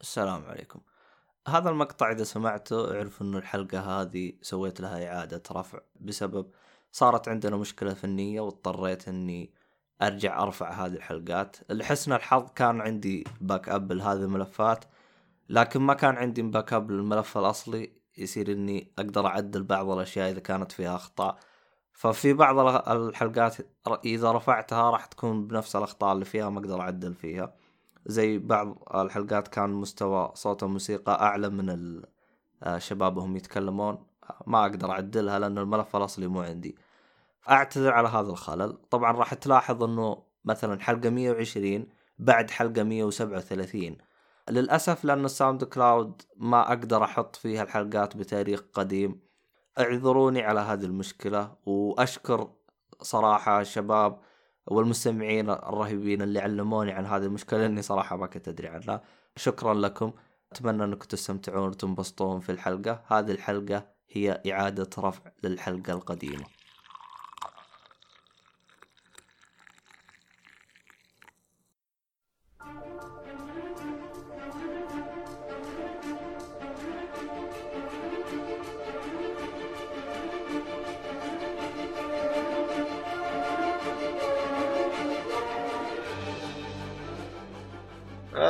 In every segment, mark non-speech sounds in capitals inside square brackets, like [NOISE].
السلام عليكم. هذا المقطع إذا سمعته أعرف إنه الحلقة هذه سويت لها إعادة رفع بسبب صارت عندنا مشكلة فنية واضطريت إني أرجع أرفع هذه الحلقات. لحسن الحظ كان عندي backup لهذه الملفات لكن ما كان عندي backup للملف الأصلي. يصير إني أقدر أعدل بعض الأشياء إذا كانت فيها أخطاء. ففي بعض الحلقات إذا رفعتها راح تكون بنفس الأخطاء اللي فيها ما أقدر أعدل فيها. زي بعض الحلقات كان مستوى صوت الموسيقى أعلى من الشباب وهم يتكلمون. ما أقدر أعدلها لأن الملف الأصلي مو عندي. اعتذر على هذا الخلل. طبعا راح تلاحظ إنه مثلا حلقة 120 بعد حلقة 137 للأسف لأن ال SoundCloud ما أقدر أحط فيها الحلقات بتاريخ قديم. اعذروني على هذه المشكلة. وأشكر صراحة الشباب والمستمعين الرهيبين اللي علموني عن هذه المشكلة لأني صراحة ما كنت أدري عنها. شكرا لكم. أتمنى أنكم تستمتعون وتنبسطون في الحلقة. هذه الحلقة هي إعادة رفع للحلقة القديمة.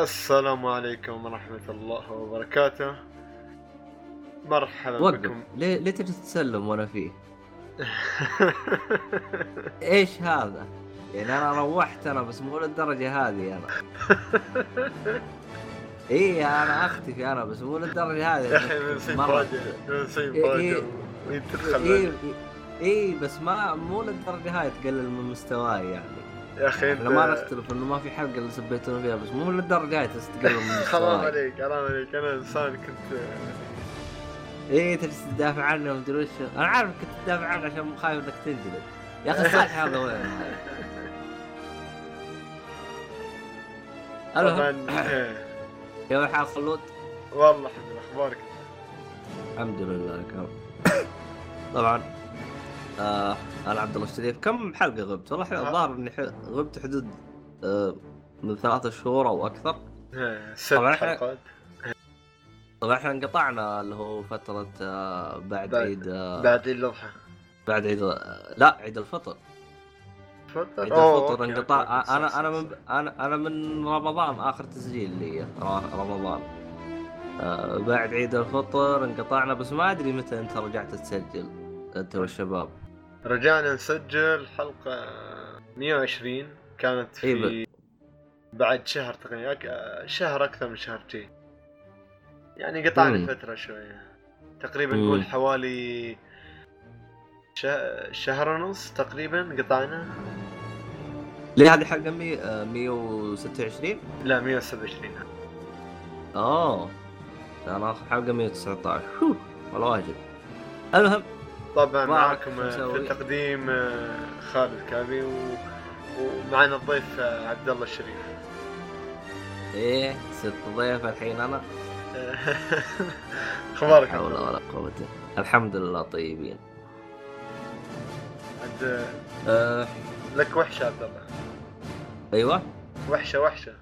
السلام عليكم ورحمة الله وبركاته. مرحبا وقف. بكم. ليه ليه تجي تسلم وأنا فيه؟ [LAUGHS] إيش هذا؟ يعني أنا روحت أنا بس مو للدرجة هذه أنا. [LAUGHS] اي أنا أختفي أنا بس مو للدرجة هذه. [LAUGHS] يا أخي إيه. وانت تدخل اي بس ما مو للدرجة هاي تقلل من مستواي يعني. يا أخي إحنا ما نختلف انه ما في حلقة اللي سبيتونا فيها بس مو للدرجة هاي من [LAUGHS] حرام عليك حرام عليك. أنا إنسان كنت اي تجلس تدافع عنه ومدري وش. أنا عارف كنت تدافع عنه عشان خايف إنك تنجلد يا أخي صالح هذا وين؟ [LAUGHS] طبعا. كيف الحال خلود؟ والله الحمد لله أخبارك الحمد لله كم طبعا. آه أنا عبد الله الشريف. كم حلقة غبت؟ والله آه. الظاهر إني غبت حدود آه من ثلاثة شهور أو أكثر. إيه، ست طبعاً حلقات. طبعا إحنا انقطعنا اللي هو فترة آه بعد بعد- عيد آه بعد الأضحى. بعد عيد آه لا عيد الفطر. تفضل عيد الفطر أوكي، أنا أنا من. أنا أنا من رمضان آخر تسجيل لي رمضان. آه بعد عيد الفطر انقطعنا بس ما أدري متى أنت رجعت تسجل أنت والشباب. رجعنا نسجل حلقة 120 كانت في إيه بعد شهر تقريبا شهر أكثر من شهرتين. يعني قطعنا. فترة شوية. تقريبا. نقول حوالي شه... شهر ونص تقريبا قطعنا. ليه هذه حلقه مي... آه 126 لا 127 آه. أنا آخر حلقة 119 شو والله واجد. المهم طبعا شو في. التقديم آه، خالد كابي و... ومعنا الضيف آه، عبد الله الشريف. إيه صرت ضيف الحين أنا. [LAUGHS] أخبارك؟ حول ولا قوة الحمد لله طيبين. عند أه لك وحشة عبد الله. أيوه. وحشة وحشة.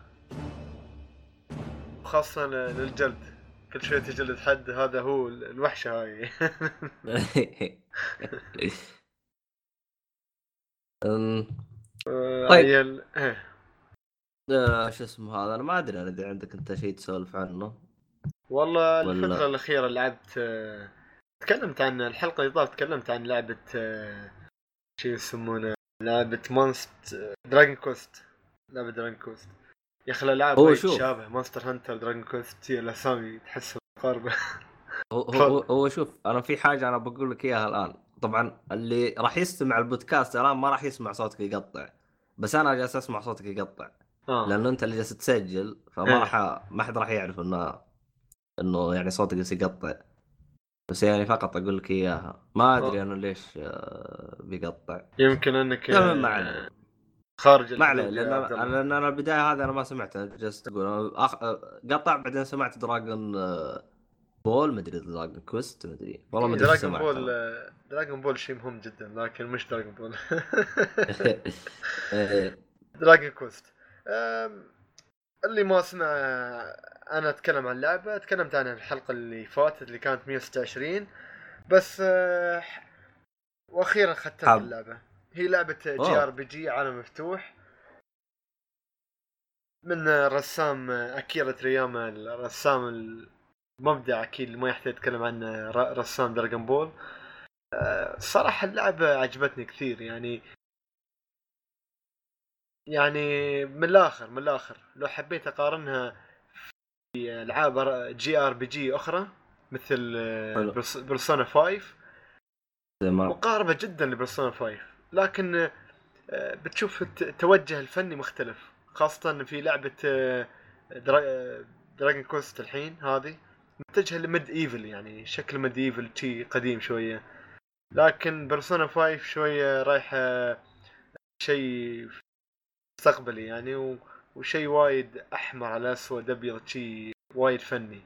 خاصة للجلد. كل شوية تجلد حد هذا هو الوحشة هاي. آه، طيب. إيه. آه، شو اسمه هذا؟ أنا ما أدري أنا إذا عندك أنت شيء تسولف عنه. والله الفترة الأخيرة لعبت آه، تكلمت عن الحلقة اللي طافت تكلمت عن لعبة شو يسمونه؟ لعبة Monster Dragon Quest لعبة Dragon Quest يا أخي الألعاب هو شوف. تشابه Monster Hunter Dragon Quest هي الأسامي تحسها مقاربة هو هو, هو شوف أنا في حاجة أنا بقول لك إياها الآن. طبعا اللي راح يستمع البودكاست الان ما راح يسمع صوتك يقطع. بس أنا جالس أسمع صوتك يقطع. آه. لأنه أنت اللي جالس تسجل إيه. فما راح ما حد راح يعرف انه إنه يعني صوتك جالس يقطع. بس يعني فقط أقول لك إياها. ما أدري آه. أنا ليش آه، بيقطع. يمكن أنك آه، ما. خارج ما عليه لأن لأن أنا البداية هذه أنا ما سمعتها جالس تقول أنا أخ... قطع بعدين سمعت Dragon Ball مدري Dragon Quest مدري والله ما أدري إيش Dragon Ball Dragon Ball شيء مهم جدا لكن مش Dragon Ball [LAUGHS] إيه. [LAUGHS] Dragon Quest أم، اللي ما سمع أنا أتكلم عن لعبة تكلمت عنها الحلقة اللي فاتت اللي كانت 126 بس آه، وأخيرا ختمت. اللعبة. هي لعبة JRPG عالم مفتوح. من رسام أكيرا تورياما الرسام المبدع أكيد اللي ما يحتاج اتكلم عنه رسام Dragon Ball آه، صراحة اللعبة عجبتني كثير يعني يعني من الآخر من الآخر لو حبيت أقارنها في ألعاب JRPG أخرى مثل آه، Persona 5 تمام مقاربة جدا ل Persona 5 لكن آه، بتشوف الت- التوجه الفني مختلف خاصة إن في لعبة آه، Dra- آه، Dragon Quest الحين هذه متجهة ل medieval يعني شكل medieval شي قديم شوية لكن بيرسونا 5 شوية رايحة شيء مستقبلي يعني. وشيء وايد أحمر على اسود أبيض شيء وايد فني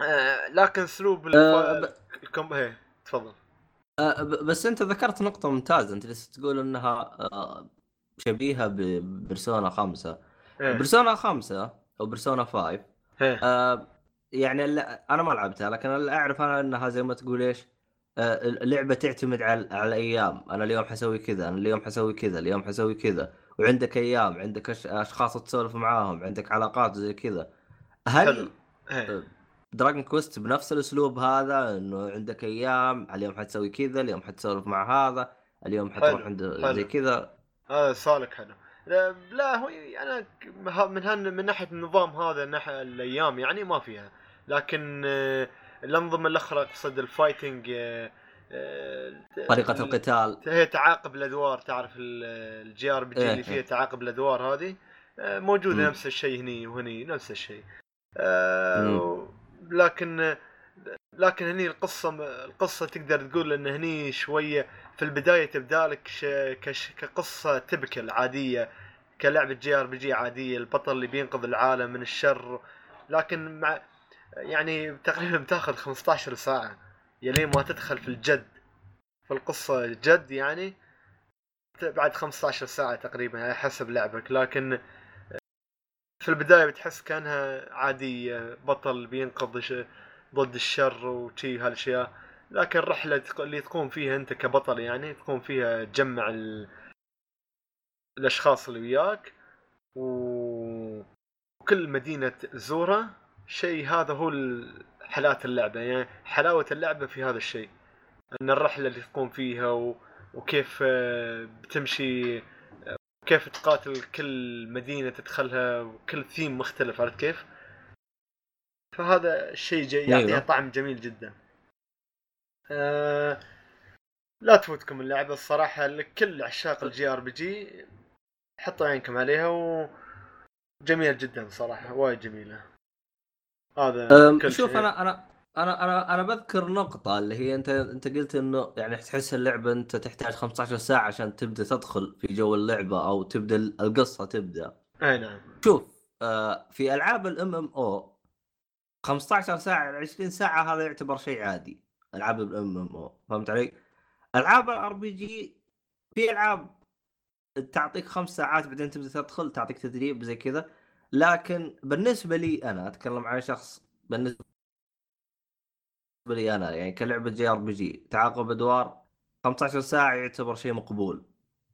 آه لكن اسلوب. آه، الكم هي تفضل ب- بس أنت ذكرت نقطة ممتازة. أنت لسه تقول إنها آه، شبيهة ببرسونا خمسة إيه. برسونا خمسة أو برسونا فايف إيه. آه، يعني أنا ما لعبتها لكن اللي أعرف أنا إنها زي ما تقول إيش اللعبة تعتمد على على الأيام. أنا اليوم حسوي كذا أنا اليوم حسوي كذا اليوم حسوي كذا. وعندك أيام عندك أشخاص تسولف معاهم عندك علاقات زي كذا. هل حلو. دراجون كويست بنفس الأسلوب هذا إنه عندك أيام اليوم حتسوي كذا اليوم حتسولف مع هذا اليوم حتروح عند. زي كذا هذا سؤالك حلو لا, لا هو أنا من هني من ناحية النظام هذا ناحية الأيام يعني ما فيها لكن آه، الأنظمة الأخرى أقصد ال fighting آه، آه، طريقة ال- القتال هي تعاقب الأدوار تعرف ال JRPG إيه، اللي فيها. تعاقب الأدوار هذه موجودة مم. نفس الشيء هني وهني نفس الشيء آه،. لكن لكن هني القصة القصة تقدر تقول إن هني شوية في البداية تبدأ لك. كقصة typical عادية كلعبة JRPG عادية البطل اللي بينقذ العالم من الشر لكن مع يعني تقريبا بتاخذ 15 ساعة يلين ما تدخل في الجد في القصة جد يعني بعد 15 ساعة تقريبا على حسب لعبك لكن في البداية بتحس كأنها عادية بطل بينقذ ضد الشر وشي هالاشياء لكن الرحلة اللي تقوم فيها أنت كبطل يعني تقوم فيها تجمع ال... الأشخاص اللي وياك. و... وكل مدينة تزورها شيء هذا هو حالات اللعبة يعني حلاوة اللعبة في هذا الشيء. إن الرحلة اللي تقوم فيها و... وكيف آه، بتمشي كيف تقاتل كل مدينة تدخلها وكل ثيم مختلف عرفت كيف؟ فهذا الشيء جي يعطيها أيوة. طعم جميل جدا. آه لا تفوتكم اللعبه الصراحة لكل عشاق ال JRPG حطوا عينكم عليها و جميل جدا صراحة وايد جميلة. هذا شوف شيء. أنا أنا أنا أنا أنا بذكر نقطة اللي هي أنت أنت قلت إنه يعني تحس اللعبة أنت تحتاج 15 ساعة عشان تبدأ تدخل في جو اللعبة أو تبدأ القصة تبدأ. أي نعم شوف آه في ألعاب ال MMO 15 ساعة 20 ساعة هذا يعتبر شيء عادي ألعاب ال MMO فهمت علي؟ ألعاب ال RPG في ألعاب تعطيك خمس ساعات بعدين تبدأ تدخل تعطيك تدريب زي كذا لكن بالنسبة لي أنا أتكلم عن شخص بالنسبة لي أنا يعني كلعبة JRPG تعاقب أدوار 15 ساعة يعتبر شيء مقبول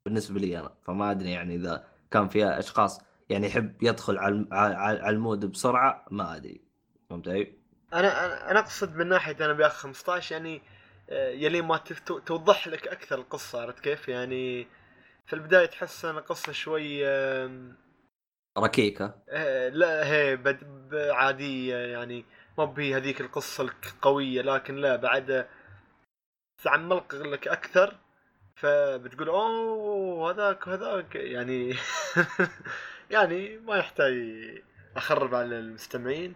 بالنسبة لي أنا فما أدري يعني إذا كان فيها أشخاص يعني يحب يدخل على الم- على على المود بسرعة ما أدري فهمت علي؟ أنا أنا أقصد من ناحية أنا بياخذ 15 يعني آه، يلين ما توضح لك أكثر القصة عرفت كيف؟ يعني في البداية تحس إن القصة شوي ركيكة آه، لا هي عادية يعني ما بهي هذيك القصة القوية لكن لا بعد تعمق لك أكثر فبتقول أوه هذاك هذاك يعني [LAUGHS] يعني ما يحتاج أخرب على المستمعين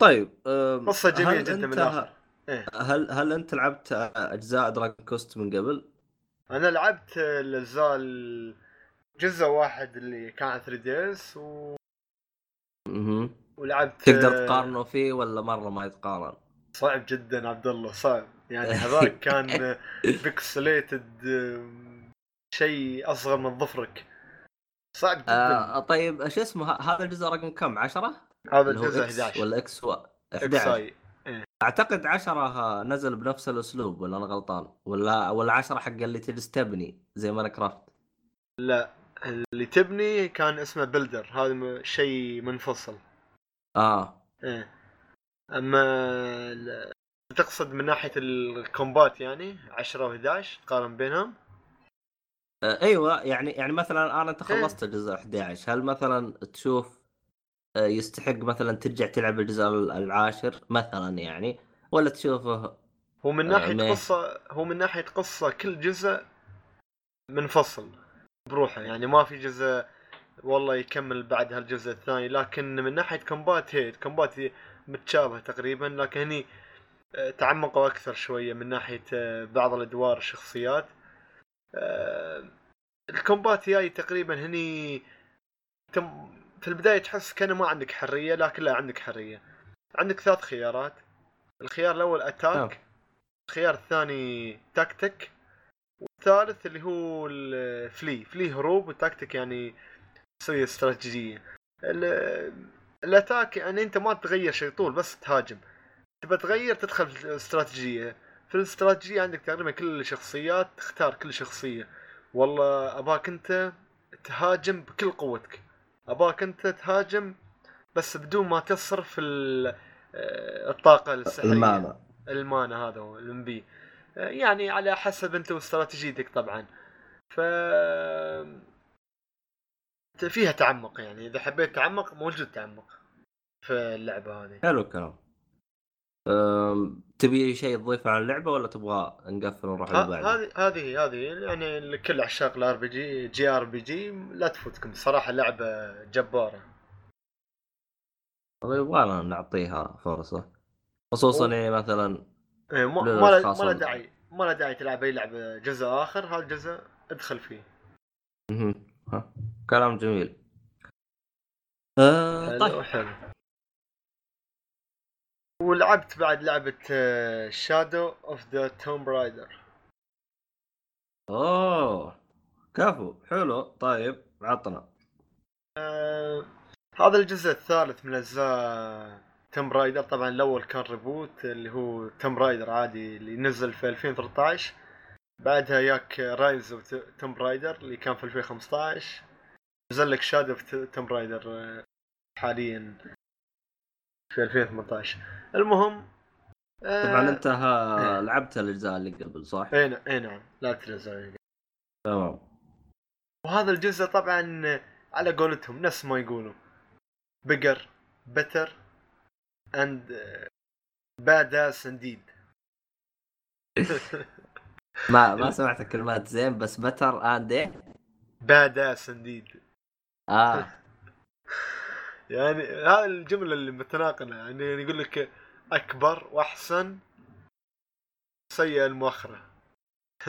طيب قصة جميلة جدا من الآخر إيه. هل هل أنت لعبت أجزاء Dragon Quest من قبل؟ أنا لعبت الأجزاء ال- جزء واحد اللي كان 3DS و... ولعبت تقدر تقارنه فيه ولا مرة ما يتقارن؟ صعب جدا عبد الله صعب. يعني [LAUGHS] هذاك كان pixelated شيء أصغر من ظفرك. صعب جدا. آه طيب شو اسمه؟ هذا الجزء رقم كم؟ 10 هذا الجزء إكس 11 ولا إكس و إكس 11 اي أعتقد 10 نزل بنفس الأسلوب ولا أنا غلطان؟ ولا ولا 10 حق اللي تجلس تبني زي Minecraft لا اللي تبني كان اسمه Builder هذا شيء منفصل. آه. إيه. أما ال- تقصد من ناحية الكومبات يعني؟ 10 و11 تقارن بينهم؟ آه، أيوه يعني يعني مثلا أنا أنت إيه. خلصت الجزء 11 هل مثلا تشوف آه، يستحق مثلا ترجع تلعب الجزء العاشر مثلا يعني؟ ولا تشوفه هو من آه، ناحية مية. قصة هو من ناحية قصة كل جزء منفصل بروحه يعني ما في جزء والله يكمل بعد هالجزء الثاني لكن من ناحية combat هي combat متشابه تقريبا لكن هني آه، تعمقوا أكثر شوية من ناحية آه، بعض الأدوار الشخصيات. آه، ال combat جاي تقريبا هني تم في البداية تحس كان ما عندك حرية لكن لا عندك حرية. عندك ثلاث خيارات. الخيار الأول. attack الخيار الثاني تكتيك والثالث اللي هو الفلي فلي هروب والتكتيك يعني تسوي استراتيجية. ال- الاتاك يعني انت ما تغير شيء طول بس تهاجم. تبى تغير تدخل في الاستراتيجية. في الاستراتيجية عندك تقريبا كل الشخصيات تختار كل شخصية. والله أباك أنت تهاجم بكل قوتك. أباك أنت تهاجم بس بدون ما تصرف ال- الطاقة السحرية. المانا. ال mana هذا هو ال MP يعني على حسب أنت واستراتيجيتك طبعا. ف فيها تعمق يعني إذا حبيت تعمق موجود تعمق في اللعبة هذه حلو الكلام تبي شيء تضيفه على اللعبة ولا تبغى نقفل ونروح اللي بعده؟ هذه هذه هذه يعني لكل عشاق الار بي جي جي ار بي جي لا تفوتكم صراحة لعبة جبارة والله يبغانا نعطيها فرصة خصوصا أوه. يعني مثلا إيه، ما ما ما له داعي ما له داعي تلعب أي لعبة جزء آخر هذا الجزء ادخل فيه. كلام جميل. آه طيب. حلو ولعبت بعد لعبة Shadow of the Tomb Raider أوه كفو حلو. طيب عطنا. هذا الجزء الثالث من أجزاء Tomb Raider طبعا الأول كان reboot اللي هو Tomb Raider عادي اللي نزل في 2013 بعدها ياك Rise of Tomb Raider اللي كان في 2015 نزل لك Shadow of Tomb Raider آه، حاليا في 2018 المهم آه، طبعا انت ها لعبت الأجزاء اللي قبل صح؟ إي نعم إي نعم لعبت الأجزاء. تمام. وهذا الجزء طبعا على قولتهم نفس ما يقولوا. bigger better and bad ass indeed ما ما سمعت كلمات زين بس better and إيه؟ bad ass indeed آه. [LAUGHS] يعني هذه الجملة اللي متناقضه يعني يقول لك أكبر واحسن سيء المؤخرة. [LAUGHS]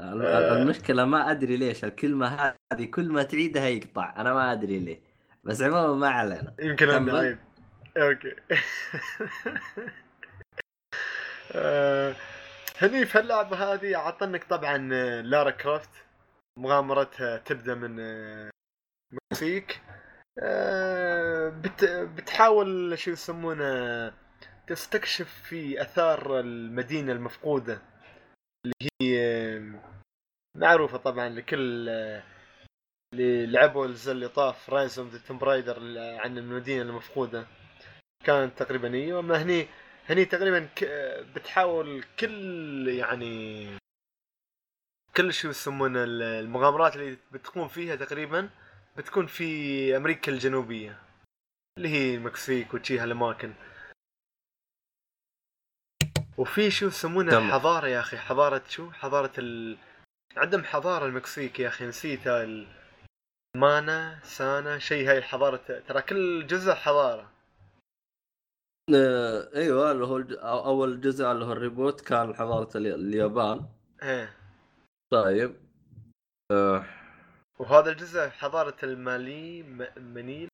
ال- المشكلة ما أدري ليش الكلمة هذه كل ما تعيدها يقطع. أنا ما أدري ليه. بس عموما ما علينا. يمكن. عيب. أوكي. آه، [LAUGHS] هني في اللعبة هذه عطنك طبعا آه، Lara Croft مغامرتها تبدأ من آه، مكسيك آه، بت بتحاول شو يسمونه تستكشف في آثار المدينة المفقودة اللي هي آه، معروفة طبعا لكل آه، اللي لعبوا اللي طاف Rise of the عن المدينة المفقودة. كانت تقريبا هي. اما هني هني تقريبا ك... بتحاول كل يعني كل شو يسمونه ال- المغامرات اللي بتقوم فيها تقريبا بتكون في أمريكا الجنوبية. اللي هي المكسيك وشي هالأماكن. وفي شو يسمونه. حضارة يا أخي حضارة شو؟ حضارة ال... عندهم حضارة المكسيك يا أخي نسيتها ال... مانا سانا شيء هاي الحضارة. ترى كل جزء حضارة. أيوه اللي هو أول جزء اللي هو ال reboot كان حضارة الي- اليابان. إيه. طيب. آه. وهذا الجزء حضارة المالي. منيل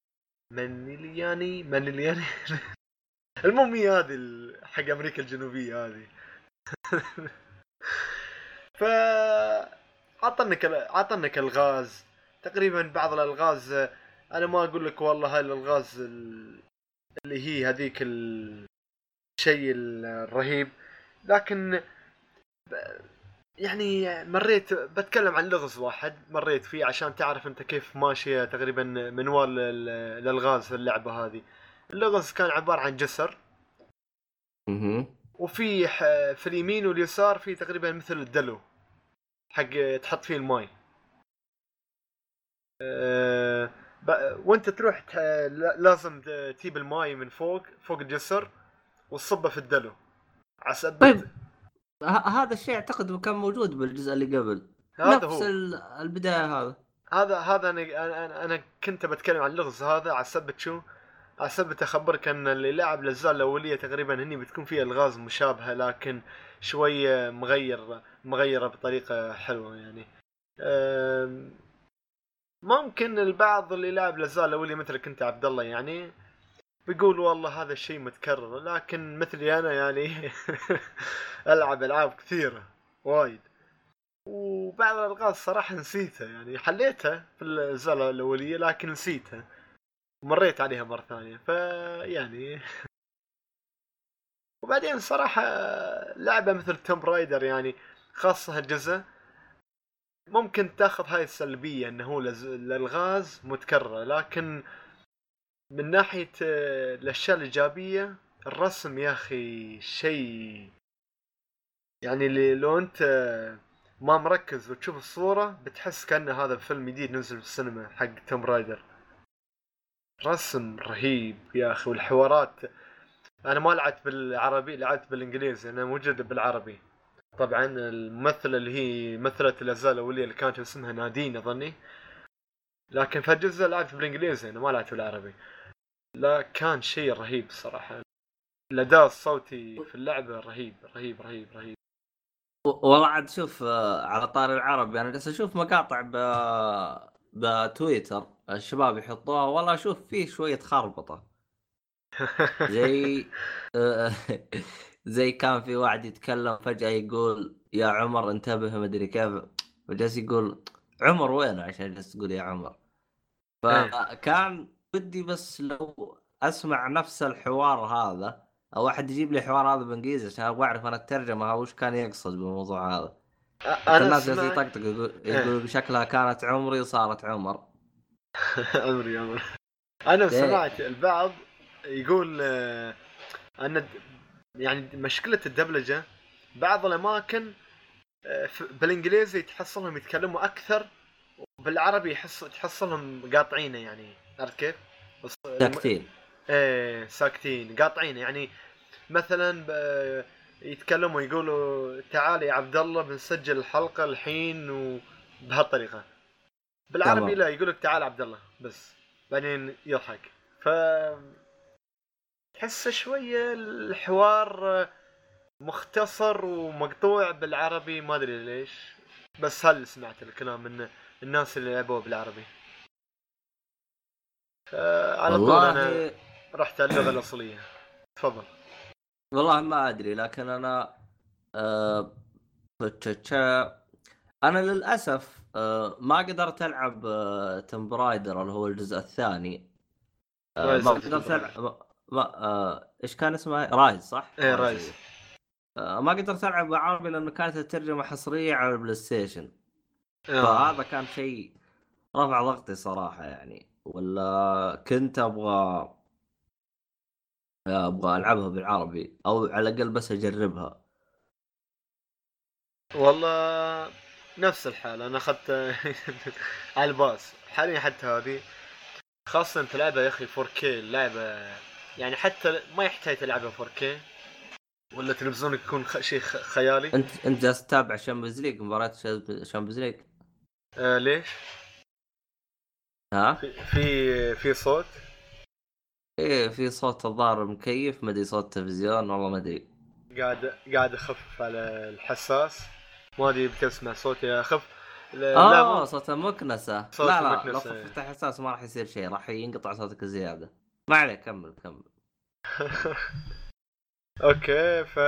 منيلياني منيلياني. [LAUGHS] المهم هي هذه حق أمريكا الجنوبية هذه. [LAUGHS] ف عطنك عطنك الغاز. تقريبا بعض الألغاز آه، أنا ما أقول لك والله هاي الالغاز ال- اللي هي هذيك الشيء الرهيب. لكن يعني مريت بتكلم عن لغز واحد مريت فيه عشان تعرف انت كيف ماشية تقريبا منوال ال- الالغاز في اللعبة هذه. اللغز كان عبارة عن جسر. وفي في اليمين واليسار في تقريبا مثل الدلو حق تحط فيه الماي. أه وانت تروح لازم تجيب الماي من فوق فوق الجسر وتصبه في الدلو. سبب طيب. هذا الشيء أعتقد كان موجود بالجزء اللي قبل. هذا نفس هو. ال- البداية هذا. هذا هذا أنا أنا أنا كنت بتكلم عن اللغز هذا. على سبب شو؟ على سبب اخبرك أن اللي لعب الاجزاء الأولية تقريبا هني بتكون فيها ألغاز مشابهة لكن شوية مغير مغيرة بطريقة حلوة يعني. ممكن البعض اللي لعب الاجزاء الاوليه مثلك انت عبد الله يعني بيقول والله هذا الشيء متكرر لكن مثلي أنا يعني [LAUGHS] ألعب ألعاب كثيرة وايد. وبعض الألغاز صراحة نسيتها يعني حليتها في الاجزاء الأولية لكن نسيتها. ومريت عليها مرة ثانية فيعني [LAUGHS] وبعدين صراحة لعبة مثل توم رايدر يعني خاصة هالجزء ممكن تاخذ هاي السلبية إنه هو الالغاز متكرره لكن من ناحية آه، الأشياء الإيجابية الرسم يا أخي شيء يعني اللي لو أنت ما مركز وتشوف الصورة بتحس كأن هذا فيلم جديد نزل في السينما حق توم رايدر. رسم رهيب يا أخي والحوارات أنا ما لعبت بالعربي لعبت بالإنجليزي أنا موجود بالعربي. طبعا الممثلة اللي هي مثلت الاجزاء الاولية اللي كانت اسمها نادين أظني. لكن في الجزء لعبت بالإنجليزي أنا ما لعبت بالعربي. لا كان شيء رهيب الصراحة الأداء الصوتي في اللعبة رهيب رهيب رهيب رهيب. والله عاد شوف آه، على طار العربي أنا جالس أشوف مقاطع ب بتويتر الشباب يحطوها. والله أشوف فيه شوية خربطة. [LAUGHS] زي آه، [LAUGHS] زي كان في واحد يتكلم فجأة يقول يا عمر انتبه مدري كيف. وجالس يقول عمر وين عشان جالس تقول يا عمر؟ فكان ودي بس لو أسمع نفس الحوار هذا أو احد يجيب لي الحوار هذا بالانجليزي عشان أبغى أعرف أنا الترجمة وش كان يقصد بالموضوع هذا؟ أنا الناس جالسين سمعت يطقطق يقول يقول شكلها كانت عمري وصارت عمر. [LAUGHS] عمري عمري. أنا ليه؟ سمعت البعض يقول آه، أن يعني مشكلة الدبلجة بعض الأماكن آه، بالإنجليزي تحصلهم يتكلموا أكثر وبالعربي يحس تحصلهم قاطعينه يعني. عرفت كيف؟ ساكتين. إيه ساكتين قاطعينه يعني. مثلا يتكلموا يقولوا تعال يا عبد الله بنسجل الحلقة الحين وبهالطريقه بالعربي. لا يقول لك تعال عبد الله بس بعدين يضحك. ف تحس شوية الحوار مختصر ومقطوع بالعربي ما أدري ليش بس هل سمعت الكلام من الناس اللي لعبوه بالعربي؟ على طول أنا رحت على اللغة الأصلية. تفضل. والله ما أدري لكن أنا آه أنا للأسف آه ما قدرت ألعب آه Tomb Raider اللي هو الجزء الثاني. آه ما قدرت العب ما- آه إيش كان اسمه؟ Rise صح؟ إيه Rise. آه ما قدرت ألعب بالعربي لأنه كانت الترجمة حصرية على البلاي ستيشن. آه. فهذا كان شيء رفع ضغطي صراحة يعني. ولا كنت أبغى أبغى ألعبها بالعربي أو على الأقل بس أجربها. والله نفس الحال أنا أخذت [LAUGHS] على ال Pass. حاليا حتى هذه خاصة تلعبها يا أخي 4K اللعبة يعني حتى ما يحتاج تلعبها 4K ولا تلفزيونك يكون خ... شيء خ... خيالي؟ انت انت جالس تتابع Champions League مباراة Champions League آه ليش؟ ها؟ في في, في صوت؟ إيه في صوت الظاهر مكيف ما أدري صوت تلفزيون والله ما أدري. قاعد قاعد اخفف على الحساس. ما أدري بتسمع صوتي أخف. لا آه صوت المكنسة. صوت لا لا لو. خففت الحساس ما راح يصير شيء راح ينقطع صوتك زيادة. ما عليك كمل كمل. [LAUGHS] okay ف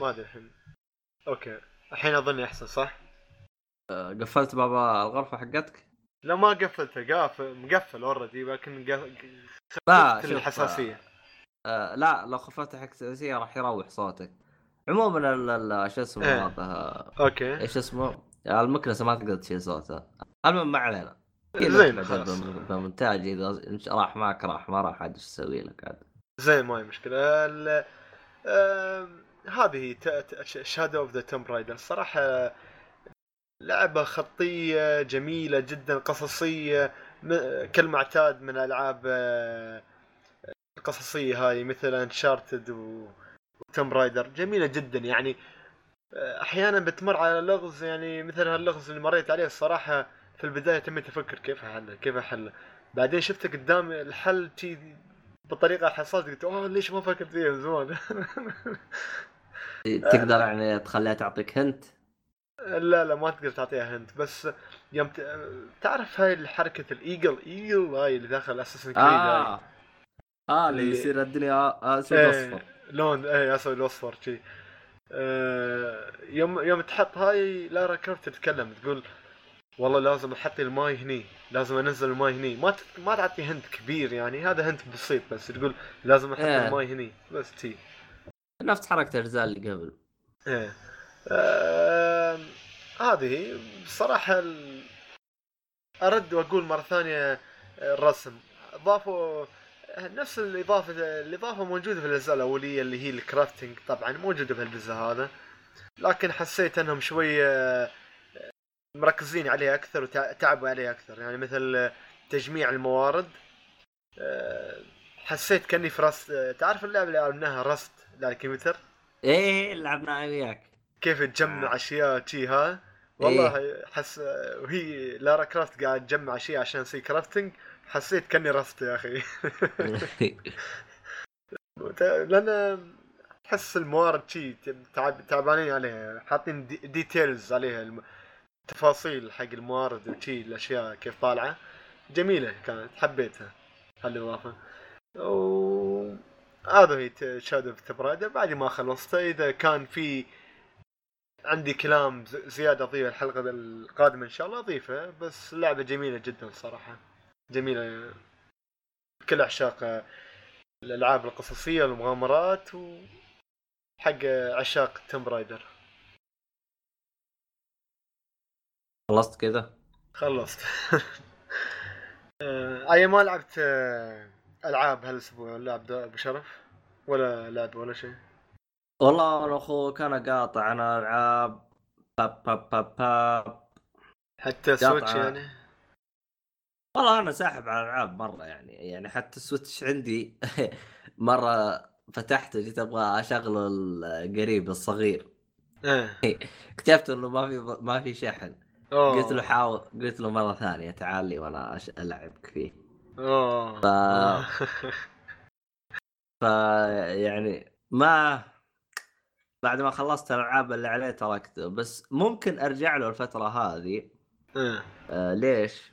ما أدري الحين. okay الحين أظني أحسن صح؟ آه، قفلت باب الغرفة حقتك؟ لا ما قفلته قافل مقفل already لكن لا خففت الحساسية. آه لا لو خففت حساسيه راح يروح صوتك. عموما شو اسمه إيه. okay. إيش اسمه؟ المكنسة ما تقدر تشيل صوتها. المهم ما علينا. زين بعدين خلاص. إذا راح معك راح ما راح عاد إيش أسوي لك عاد. زين ما هي مشكلة. ال- آم، هذه Shadow of the Tomb Raider الصراحة لعبة خطية جميلة جدا قصصية م- كالمعتاد من ألعاب آه، القصصية هاي مثل انشارتد وتوم رايدر جميلة جدا يعني آه، أحيانا بتمر على لغز يعني مثل هاللغز اللي مريت عليه. الصراحة في البداية تميت أفكر كيف احله كيف احله بعدين شفته قدامي الحل تي بطريقة حصلت قلت أوه ليش ما فكرت فيها من زمان؟ [LAUGHS] تقدر يعني تخليها تعطيك هنت؟ لا لا ما تقدر تعطيها hint بس يوم ت... تعرف هاي حركة ال eagle؟ eagle هاي اللي داخل Assassin's Creed هاي. آه. اللي يصير الدنيا أسود إيه، أصفر. لون اي أسود الاصفر شي. آه يوم يوم تحط هاي لارا كروفت تتكلم تقول والله لازم أحط الماي هني لازم أنزل الماي هني. ما ت... ما تعطي hint كبير يعني هذا hint بسيط بس تقول لازم أحط إيه. الماي هني بس تي. نفس حركة الاجزاء اللي قبل. إيه. آم، هذه بصراحة ال... أرد وأقول مرة ثانية الرسم. ضافوا نفس الإضافة الإضافة موجودة في الأجزاء الأولية اللي هي الكرافتنج طبعا موجودة في الجزء هذا لكن حسيت أنهم شوية مركزين عليها أكثر وتعبوا عليها أكثر. يعني مثل تجميع الموارد آه، حسيت كأني في Rust تعرف اللعبة اللي لعبناها Rust على الكمبيوتر إيه لعبنا وياك كيف تجمع أشياء شي ها؟ والله حس وهي لارا كروفت قاعد تجمع أشياء عشان يصير crafting حسيت كأني Rust يا أخي. [LAUGHS] [LAUGHS] لأن تحس الموارد شي تعب تعبانين عليها حاطين de- details عليها الم- تفاصيل حق الموارد وشي الأشياء كيف طالعة. جميلة كانت حبيتها. هالاضافه و هذا هي Shadow of Tomb Raider بعد ما خلصته إذا كان في عندي كلام زيادة اضيفه الحلقة القادمة إن شاء الله أضيفه. بس اللعبه جميلة جدا صراحة. جميلة. كل عشاق الألعاب القصصية والمغامرات و حق عشاق Tomb خلصت كذا خلصت. [LAUGHS] آه، اي ما لعبت آه، ألعاب هالأسبوع لعب أبو شرف؟ ولا لعب ولا شيء. والله أنا أخوك أنا قاطع أنا ألعاب باب باب باب باب. حتى. Switch يعني؟ والله أنا ساحب على الألعاب مرة يعني يعني حتى ال Switch عندي [LAUGHS] مرة فتحته جيت أبغى اشغله القريب الصغير. إيه. [LAUGHS] اكتشفت إنه ما في ما في شحن. أوه. قلت له حاول قلت له مرة ثانية تعال لي وأنا أش- العبك فيه أوه ف... [LAUGHS] ف يعني ما بعد ما خلصت الألعاب اللي عليه تركته بس ممكن أرجع له الفترة هذه إيه. آه ليش؟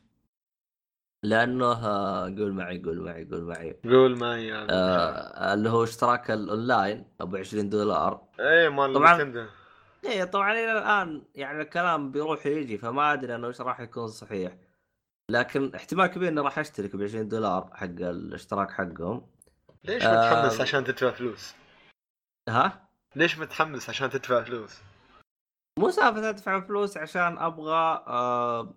لأنه آه، قول معي قول معي قول معي قول معي يا آه اللي هو اشتراك الاونلاين أبو 20 دولار إيه مال طبعاً. إيه طبعا إلى الآن يعني الكلام بيروح ويجي فما أدري انه إيش راح يكون صحيح لكن احتمال كبير إني راح أشترك ب 20 دولار حق الاشتراك حقهم ليش آه، متحمس عشان تدفع فلوس؟ ها ليش متحمس عشان تدفع فلوس؟ مو سالفة أدفع فلوس عشان أبغى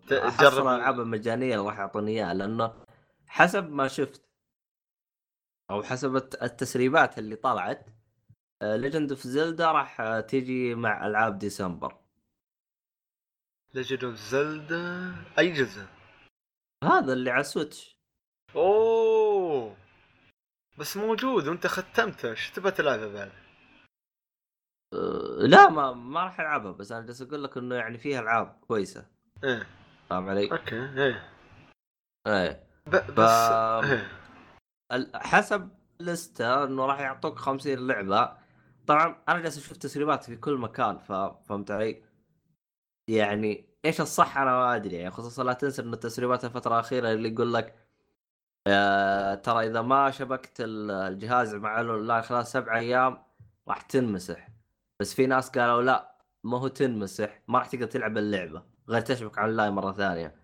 ت- أحصل الالعاب المجانيه اللي راح يعطوني اياها لأنه حسب ما شفت أو حسب الت- التسريبات اللي طلعت Legend of Zelda راح آه، تيجي مع ألعاب ديسمبر Legend of Zelda أي جزء؟ هذا اللي على ال Switch أوه! بس موجود وأنت ختمته إيش تبى تلعبه بعد؟ آه، لا ما ما راح ألعبها بس أنا جالس أقول لك إنه يعني فيها ألعاب كويسة. إيه. فاهم علي؟ okay إيه. إيه. ب- بس إيه. ال- حسب لسته إنه راح يعطوك 50 لعبة. طبعا أنا جالس أشوف تسريبات في كل مكان فهمت علي؟ يعني إيش الصح أنا ما أدري يعني خصوصا لا تنسى انه التسريبات الفترة الأخيرة اللي يقول لك آه ترى إذا ما شبكت ال- الجهاز مع الأونلاين خلال سبع أيام راح تنمسح بس في ناس قالوا لا ما هو تنمسح ما راح تقدر تلعب اللعبة غير تشبك على اللاين مرة ثانية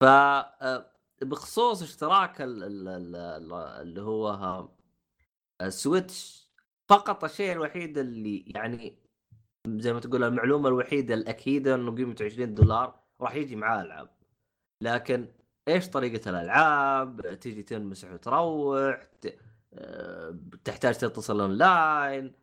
ف آه، بخصوص اشتراك ال- ال- ال- ال- اللي هو ال Switch فقط الشيء الوحيد اللي يعني زي ما تقول المعلومة الوحيدة الأكيدة إنه قيمته 20 دولار راح يجي معاه ألعاب. لكن إيش طريقة الألعاب؟ تيجي تنمسح وتروح آه، تحتاج تتصل أونلاين.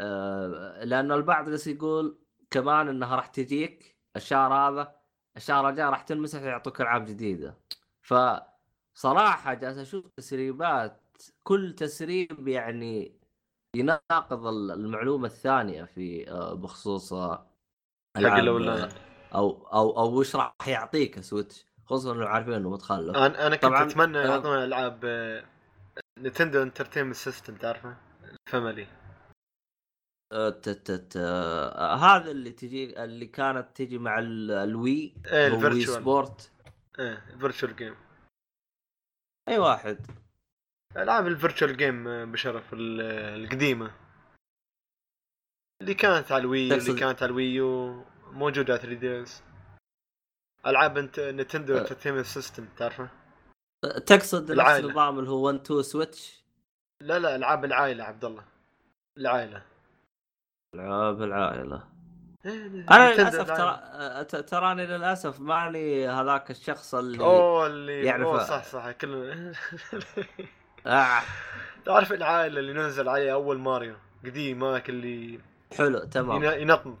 آه، لأنه البعض جالس يقول كمان إنها راح تجيك الشهر هذا الشهر الجاي راح تنمسح ويعطوك ألعاب جديدة. فصراحة جالس أشوف تسريبات كل تسريب يعني يناقض ال- المعلومة الثانية في آه، بخصوص آه، حق الاونلاين أو أو أو وش راح يعطيك Switch خصوصا انه عارفين انه متخلف أنا أنا كنت أتمنى آه. يعطونا ألعاب Nintendo Entertainment System تعرفه؟ الفاميلي آه، آه، هذا اللي تجي اللي كانت تجي مع ال- الوي إيه الفيرتشوال سبورت إيه فيرتشوال جيم أي واحد. العاب الفيرتشوال جيم بشرف ال- القديمة اللي كانت على الوي اللي كانت على الويو موجودة على 3 ديز ألعاب انت نتندو. انترتينمنت سيستم تعرفه؟ آه، تقصد نفس. النظام اللي هو 1 2 سويتش لا لا ألعاب العائلة عبد الله العائلة ألعاب العائلة إيه، أنا للأسف ترى. آه، تراني للأسف ماني هذاك الشخص اللي أوه اللي يعرف- اوه صح صح كل [LAUGHS] آه. تعرف العائلة اللي نزل عليه أول ماريو؟ قديم ماك اللي حلو تمام. ين- ينطنط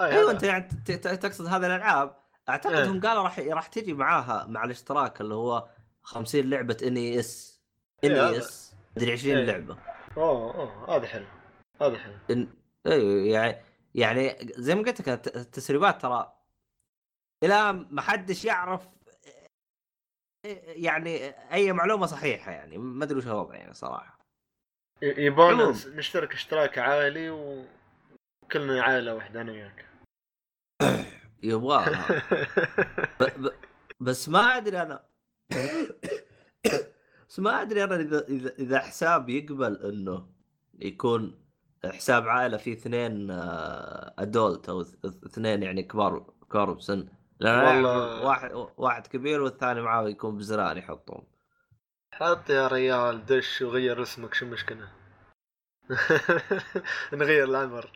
آه، أيوه. أنت يعني تقصد هذه الألعاب؟ أعتقد إيه. هم قالوا راح راح تجي معاها مع الاشتراك اللي هو 50 لعبة NES. إن إيه، إي هذا. إس. مدري 20 إيه. لعبة. أوه أوه هذا حلو. هذا حلو. إن... أيوه يعني يعني زي ما قلت لك الت- التسريبات ترى إلى ما حدش يعرف يعني أي معلومة صحيحة يعني ما أدري وش الوضع يعني صراحة ي- يبغون عموم. نس- نشترك اشتراك عائلي وكلنا عائلة واحدة أنا وياك [COUGHS] يبغاها. بس ما أدري أنا [COUGHS] بس ما أدري أنا إذا إذا إذا حساب يقبل إنه يكون حساب عائلة فيه اثنين ادولت أو اث- اثنين يعني كبار كبار بسن والله- واحد واحد كبير والثاني معاه يكون بزرار يحطهم. حط يا ريال دش وغير اسمك شو المشكلة؟ [LAUGHS] نغير العمر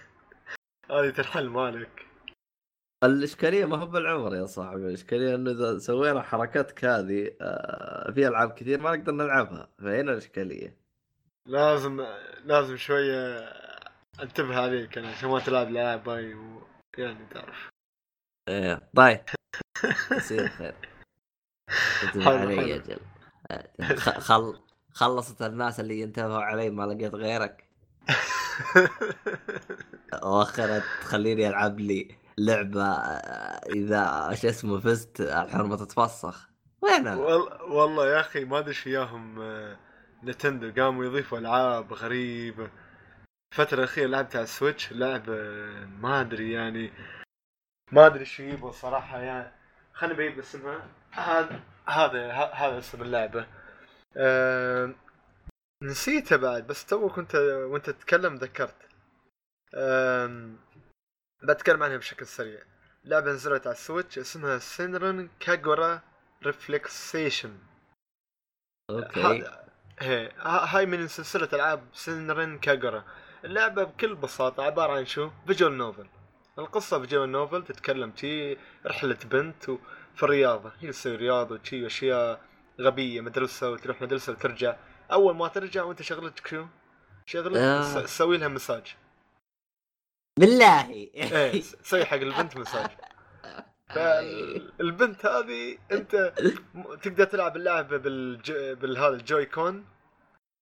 [LAUGHS] هذه تنحل مالك. الإشكالية ما هو بالعمر يا صاحبي. الإشكالية إنه إذا سوينا حركتك هذه آه، في ألعاب كثير ما نقدر نلعبها. فهنا الإشكالية. لازم لازم شوية انتبه عليك أنا عشان ما تلعب هاي و... يعني تعرف. إيه طيب. [LAUGHS] يصير خير. علي حلو. يا جل. آه، خ- خل خلصت الناس اللي ينتبهوا علي ما لقيت غيرك. [LAUGHS] وأخرت تخليني ألعب لي لعبة آه، إذا شو اسمه فزت الحرمه تتفسخ. وين أنا؟ وال- والله يا أخي ما أدري إيش وياهم آه، نتندو. قاموا يضيفوا ألعاب غريبة. الفترة الأخيرة لعبت على السويتش لعبة ما أدري يعني ما أدري شو يبغى صراحة يعني. خليني بجيب اسمها هذا هذا هذا اسم اللعبة. أه... نسيتها بعد بس تو كنت وأنت تتكلم ذكرت. أه... بتكلم عنها بشكل سريع. لعبة نزلت على ال Switch اسمها Senran Kagura Reflexions okay. هي هاي من سلسلة ألعاب Senran Kagura اللعبة بكل بساطة عبارة عن شو؟ visual novel القصة visual novel تتكلم تي رحلة بنت و- في الرياضة. هي تسوي رياضة وشي أشياء غبية مدرسة وتروح مدرسة وترجع. أول ما ترجع وأنت شغلتك شو؟ شغلك آه. تسوي لها مساج. بالله. إيه [LAUGHS] تسوي حق البنت مساج. فالبنت [LAUGHS] هذه أنت تقدر تلعب اللعبة بالج... بالهذا ال Joy-Con.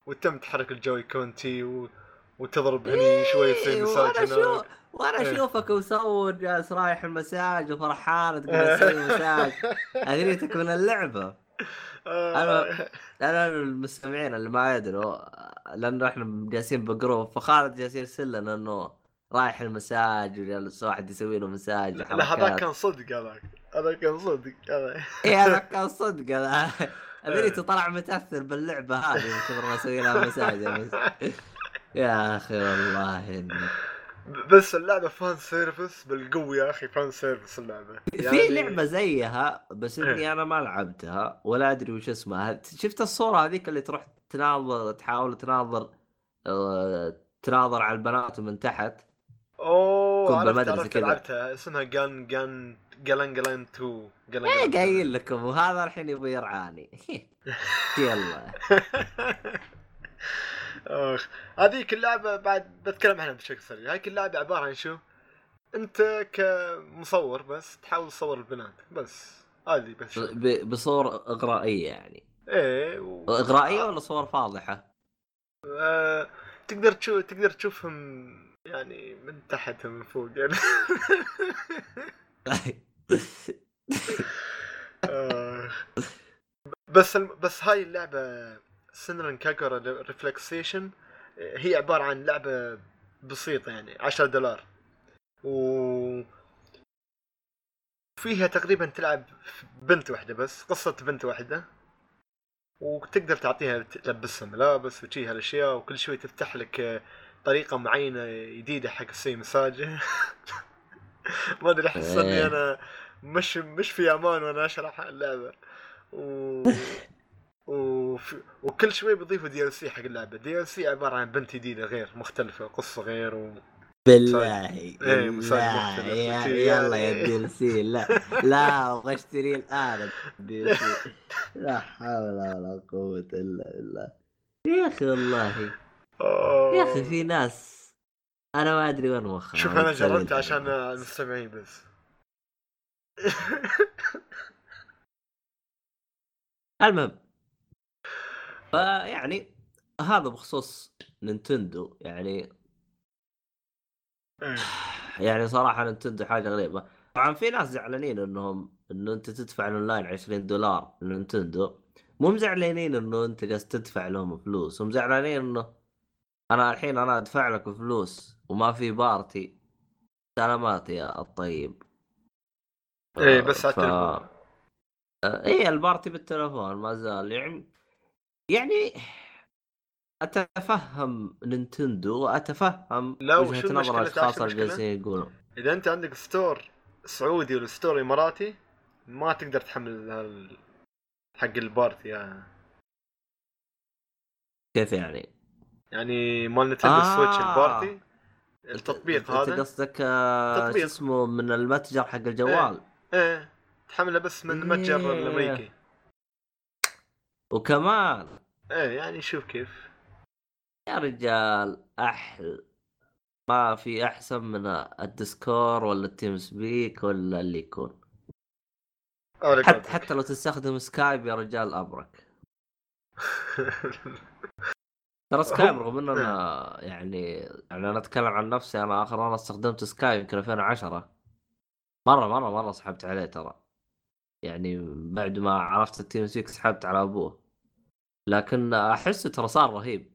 وتم تحرك ال Joy-Con تي و... وتضرب هني شوي تسوي إيه، مساج وأنا شو وأنا إيه. اشوفك مصور جالس رايح المساج وفرحان تقول تسوي [LAUGHS] مساج اغنيتك من اللعبة. آه، أنا المستمعين اللي ما يدروا لأنه إحنا جالسين ب group فخالد جالس يرسل لنا إنه رايح المساج وجالس واحد يسوي له مساج لا هذا كان صدق هذاك. هذا كان صدق هذا. اي هذا كان صدق. هذا إيه. ادري [LAUGHS] طلع متأثر باللعبة هذه من كثر ما أسوي لها مساج [LAUGHS] يا أخي والله انك بس اللعبة fan service بالقوه يا أخي fan service اللعبة. في لعبة زيها بس إني إيه. أنا ما لعبتها ولا أدري وش اسمها. شفت الصورة هذيك اللي تروح تناظر تحاول تناظر آه، تناظر على البنات من تحت؟ أوه كنت عرفت كذا. لعبتها. اسمها جان جان جالان جالان 2 جالان إيه قايل لكم وهذا الحين يبغى يرعاني. [LAUGHS] يلا. [LAUGHS] أخ هذيك اللعبة بعد بتكلم عنها بشكل سريع هذيك اللعبة عبارة عن شو؟ أنت كمصور بس تحاول تصور البنات بس هذه بس ب- بصور إغرائية يعني إيه و... إغرائية ولا صور فاضحة؟ آه... تقدر تشوف تقدر تشوفهم يعني من تحت ومن فوق يعني [LAUGHS] [LAUGHS] آه. بس. بس هاي اللعبة Senran Kagura Reflexions هي عبارة عن لعبة بسيطة يعني 10 دولار. و فيها تقريبا تلعب بنت واحدة بس قصة بنت واحدة. وتقدر تعطيها تلبسها ملابس وتجيها الأشياء وكل شوي تفتح لك طريقة معينة جديدة حق السي مساج [LAUGHS] ما أدري أحس إني إيه. أنا مش مش في أمان وأنا أشرح اللعبة. و... [LAUGHS] وف... وكل شوي بيضيفوا دي ال سي حق اللعبة. دي ال سي عبارة عن بنت جديده غير مختلفة قصة غير و... بالله. إيه، لا. يا- شي يلا. يا دي سي لا [LAUGHS] لا أبغى أشتري الآن الدي سي [LAUGHS] لا حول ولا قوة إلا بالله. يا أخي والله. يا أخي في ناس أنا ما أدري وين مخها شوف أنا جربت. عشان المستمعين بس. المهم فيعني هذا بخصوص نينتندو يعني إيه. [SIGHS] يعني صراحة نينتندو حاجة غريبة. طبعا في ناس زعلانين إنهم إنه أنت تدفع الأونلاين 20 دولار لنينتندو. مو مزعلانين إنه أنت جالس تدفع لهم فلوس. هم زعلانين إنه أنا الحين أنا أدفع لك فلوس وما في party. سلامات يا الطيب. إيه بس على ف... التليفون. إيه ال party بالتلفون ما زال. يعني يعني أتفهم Nintendo وأتفهم لا، وجهة نظر؟ الاشخاص اللي؟ جالسين يقولوا إذا أنت عندك store سعودي ولا store إماراتي ما تقدر تحمل هال... حق ال party يعني, كيف يعني؟ يعني مال Nintendo آه. Switch ال party التطبيق أنت هذا قصدك آه، شو. اسمه من المتجر حق الجوال إيه تحمله بس من المتجر إيه. الأمريكي وكمان إيه يعني شوف كيف. يا رجال أحل. ما في أحسن من ال Discord ولا ال TeamSpeak ولا اللي يكون. حتى. حتى لو تستخدم Skype يا رجال أبرك. [LAUGHS] ترى Skype رغم إنه أنا يعني يعني أنا أتكلم عن نفسي أنا آخر مرة استخدمت Skype يمكن 2010 مره مره مرة سحبت عليه ترى. يعني بعد ما عرفت ال TeamSpeak سحبت على أبوه. لكن احسه ترى صار رهيب.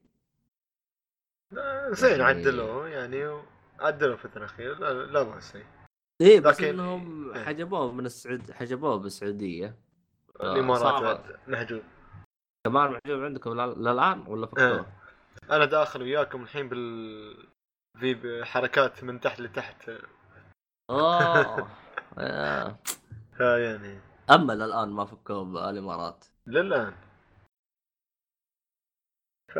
زين يعني- عدلوه يعني عدلوه في الاخير لا, لا بأس فيه. إيه بس لكن- إنهم إيه. حجبوه من السعود حجبوه بالسعودية. الإمارات محجوب. كمان محجوب عندكم لل- للان ولا فكوه؟ أنا داخل وياكم الحين بال ذي حركات من تحت لتحت. اوه آه. [LAUGHS] فيعني أما للآن ما فكوه بالإمارات. للآن. ف...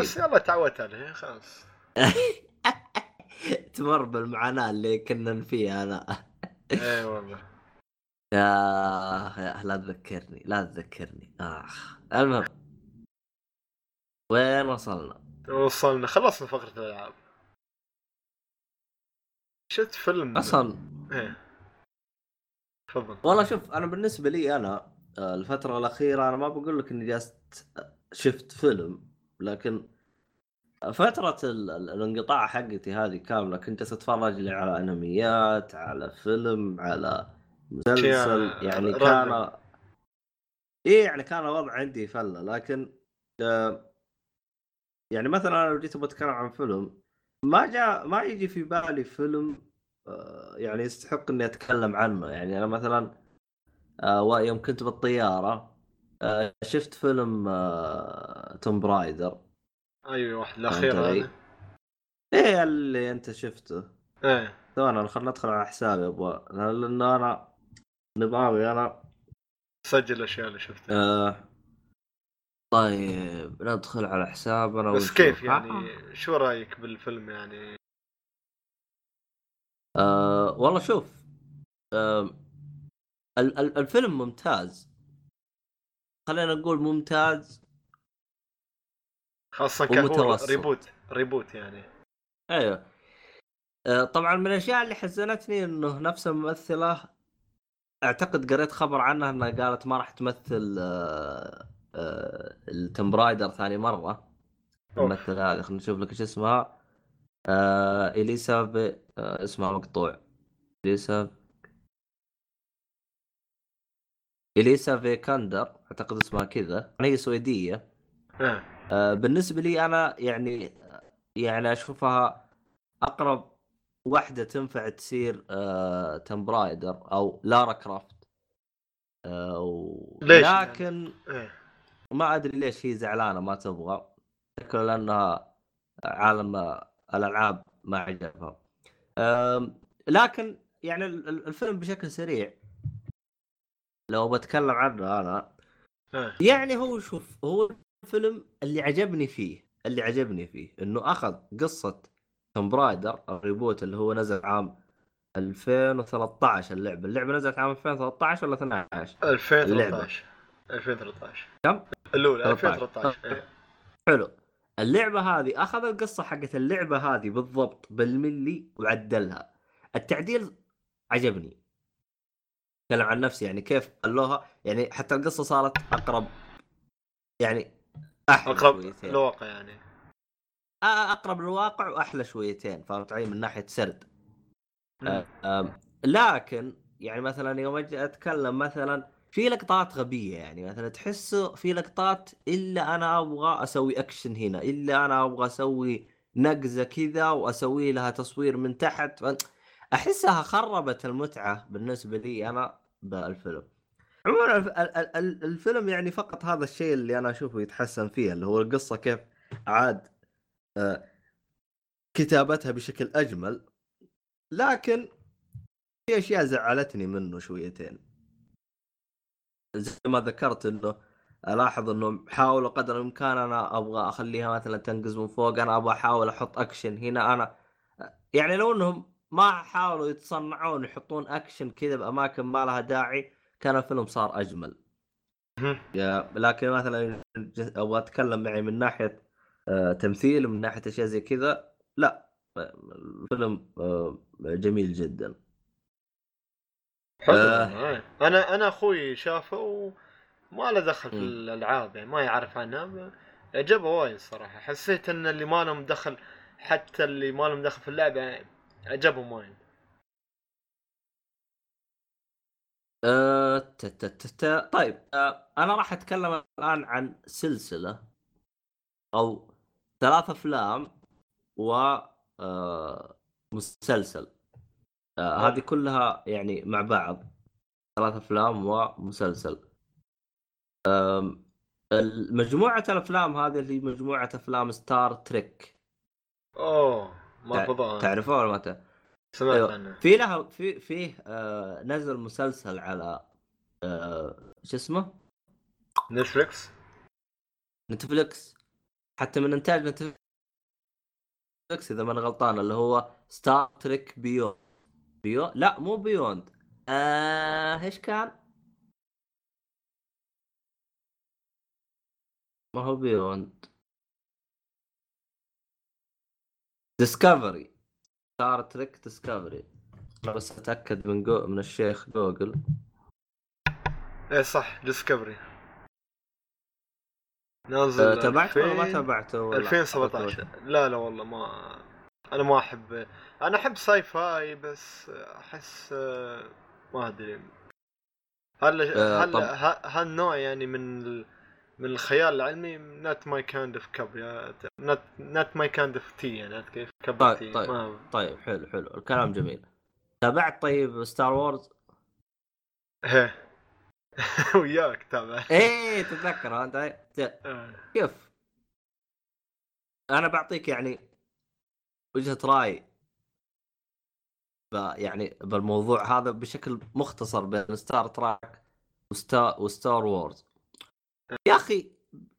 بس يلا تعودت عليه خلاص. [LAUGHS] تمر بالمعاناة اللي كنا فيها أنا. اي والله. [LAUGHS] يا لا تذكرني لا تذكرني. آخ. المهم. وين وصلنا؟ وصلنا خلصنا فقرة الألعاب. شفت فيلم؟ أصلا إيه. تفضل. والله شوف أنا بالنسبة لي أنا آه، الفترة الأخيرة أنا ما بقول لك اني جالس شفت فيلم. لكن فترة ال- ال- الانقطاع حقتي هذه كاملة كنت أتفرج لي على أنميات على فيلم على مسلسل يعني. كان إيه يعني كان الوضع عندي فلة لكن آه، يعني مثلا أنا لو جيت بتكلم عن فيلم ما جاء ما يجي في بالي فيلم آه، يعني يستحق إني أتكلم عنه يعني أنا مثلا آه، يوم كنت بالطيارة آه، شفت فيلم آه، توم برايدر أيوه واحد الأخير؟ هذا إيه اللي أنت شفته إيه ثواني خلنا ندخل على حسابي أبغى لأنه أنا نظامي أنا سجل الاشياء اللي شفتها آه طيب ندخل على حسابنا بس. كيف آه. يعني شو رأيك بالفيلم يعني آه والله شوف آه ال- ال- الفيلم ممتاز خلينا نقول ممتاز خاصة كهو. reboot reboot يعني. أيوه. آه طبعا من الأشياء اللي حزنتني إنه نفس الممثلة أعتقد قريت خبر عنها إنها قالت ما راح تمثل آه آه ال Tomb Raider ثاني مرة. أوف. الممثل هذا خلينا نشوف لك إيش اسمها. Alicia ب... اسمها مقطوع. Alicia Alicia Vikander أعتقد اسمها كذا هي سويدية. إيه آه، بالنسبة لي أنا يعني يعني أشوفها أقرب واحدة تنفع تصير آه Tomb Raider أو Lara Croft آه و... ليش؟ يعني؟ لكن إيه ما أدري ليش هي زعلانة ما تبغى. شكله لأنها عالم الألعاب ما عجبها. آم، لكن يعني ال- ال- الفيلم بشكل سريع. لو بتكلم عنه أنا يعني هو شوف هو الفيلم اللي عجبني فيه اللي عجبني فيه إنه أخذ قصة Tomb Raider ال reboot اللي هو نزل عام 2013 اللعبة. اللعبة نزلت عام 2013 ولا 12 2013 2013 كم؟ الأولى 13. 2013 إيه. حلو. اللعبة هذه أخذ القصة حقت اللعبة هذه بالضبط بالملي وعدلها. التعديل عجبني. اتكلم عن نفسي يعني كيف خلوها يعني حتى القصة صارت أقرب يعني أحلى أقرب شويتين. الواقع يعني آه، أقرب للواقع وأحلى شويتين فهمت علي من ناحية سرد مم. آم، لكن يعني مثلا يوم أجي أتكلم مثلا في لقطات غبية يعني مثلا تحسه في لقطات إلا أنا أبغى أسوي أكشن هنا إلا أنا أبغى أسوي نقزة كذا وأسوي لها تصوير من تحت أحسها خربت المتعة بالنسبة لي أنا بالفيلم عموما الف- ال- ال- ال- الفيلم يعني فقط هذا الشيء اللي أنا أشوفه يتحسن فيه اللي هو القصة كيف عاد آه، كتابتها بشكل أجمل لكن في أشياء زعلتني منه شويتين. زي ما ذكرت إنه ألاحظ إنه حاولوا قدر الإمكان أنا أبغى أخليها مثلا تنقز من فوق أنا أبغى أحاول أحط أكشن هنا أنا يعني لو إنهم ما حاولوا يتصنعون يحطون اكشن كذا بأماكن ما لها داعي كان الفيلم صار أجمل. لكن مثلا أبغى أتكلم معي من ناحية آه تمثيل ومن ناحية أشياء زي كذا لا. الفيلم آه جميل جدا. حلو. آه. أنا أنا أخوي شافه وما له دخل في. الألعاب يعني ما يعرف عنها عجبه وايد صراحة. حسيت إن اللي ما لهم دخل حتى اللي ما لهم دخل في اللعبة عجبهم وايد. ت- طيب آه، أنا راح أتكلم الآن عن سلسلة أو ثلاث أفلام و آه، مسلسل. هذه كلها يعني مع بعض. ثلاث أفلام ومسلسل مجموعة الأفلام هذه اللي هي مجموعة أفلام ستار تريك أوه. ما فضاء تعرفوها ولا ما تعرف؟ سمعت أيوة. عنه في لها في فيه آه نزل مسلسل على آه شو اسمه؟ Netflix Netflix حتى من إنتاج Netflix إذا ما أنا غلطان اللي هو Star Trek Beyond Beyo لا مو Beyond آه إيش كان؟ ما هو Beyond Discovery Star Trek Discovery بس أتأكد من جو من الشيخ جوجل. إيه صح Discovery نازل آه تابعته ولا ما 2000 تابعته؟ ولا 2017 لا لا والله ما أنا ما احب أنا أحب sci-fi بس أحس آه، ما أدري. هل آه، هل هالنوع يعني من ال... من الخيال العلمي not my kind of cup يا not my kind of tea يعني عرفت كيف؟ كب طيب، تي طيب. ما طيب حلو حلو. الكلام جميل. تابعت طيب Star Wars هيه وياك تابع. إيه [LAUGHS] تتذكر أنت ت- آه. كيف؟ أنا بعطيك يعني وجهة رأي يعني بالموضوع هذا بشكل مختصر بين Star Trek و Star و Star Wars يا أخي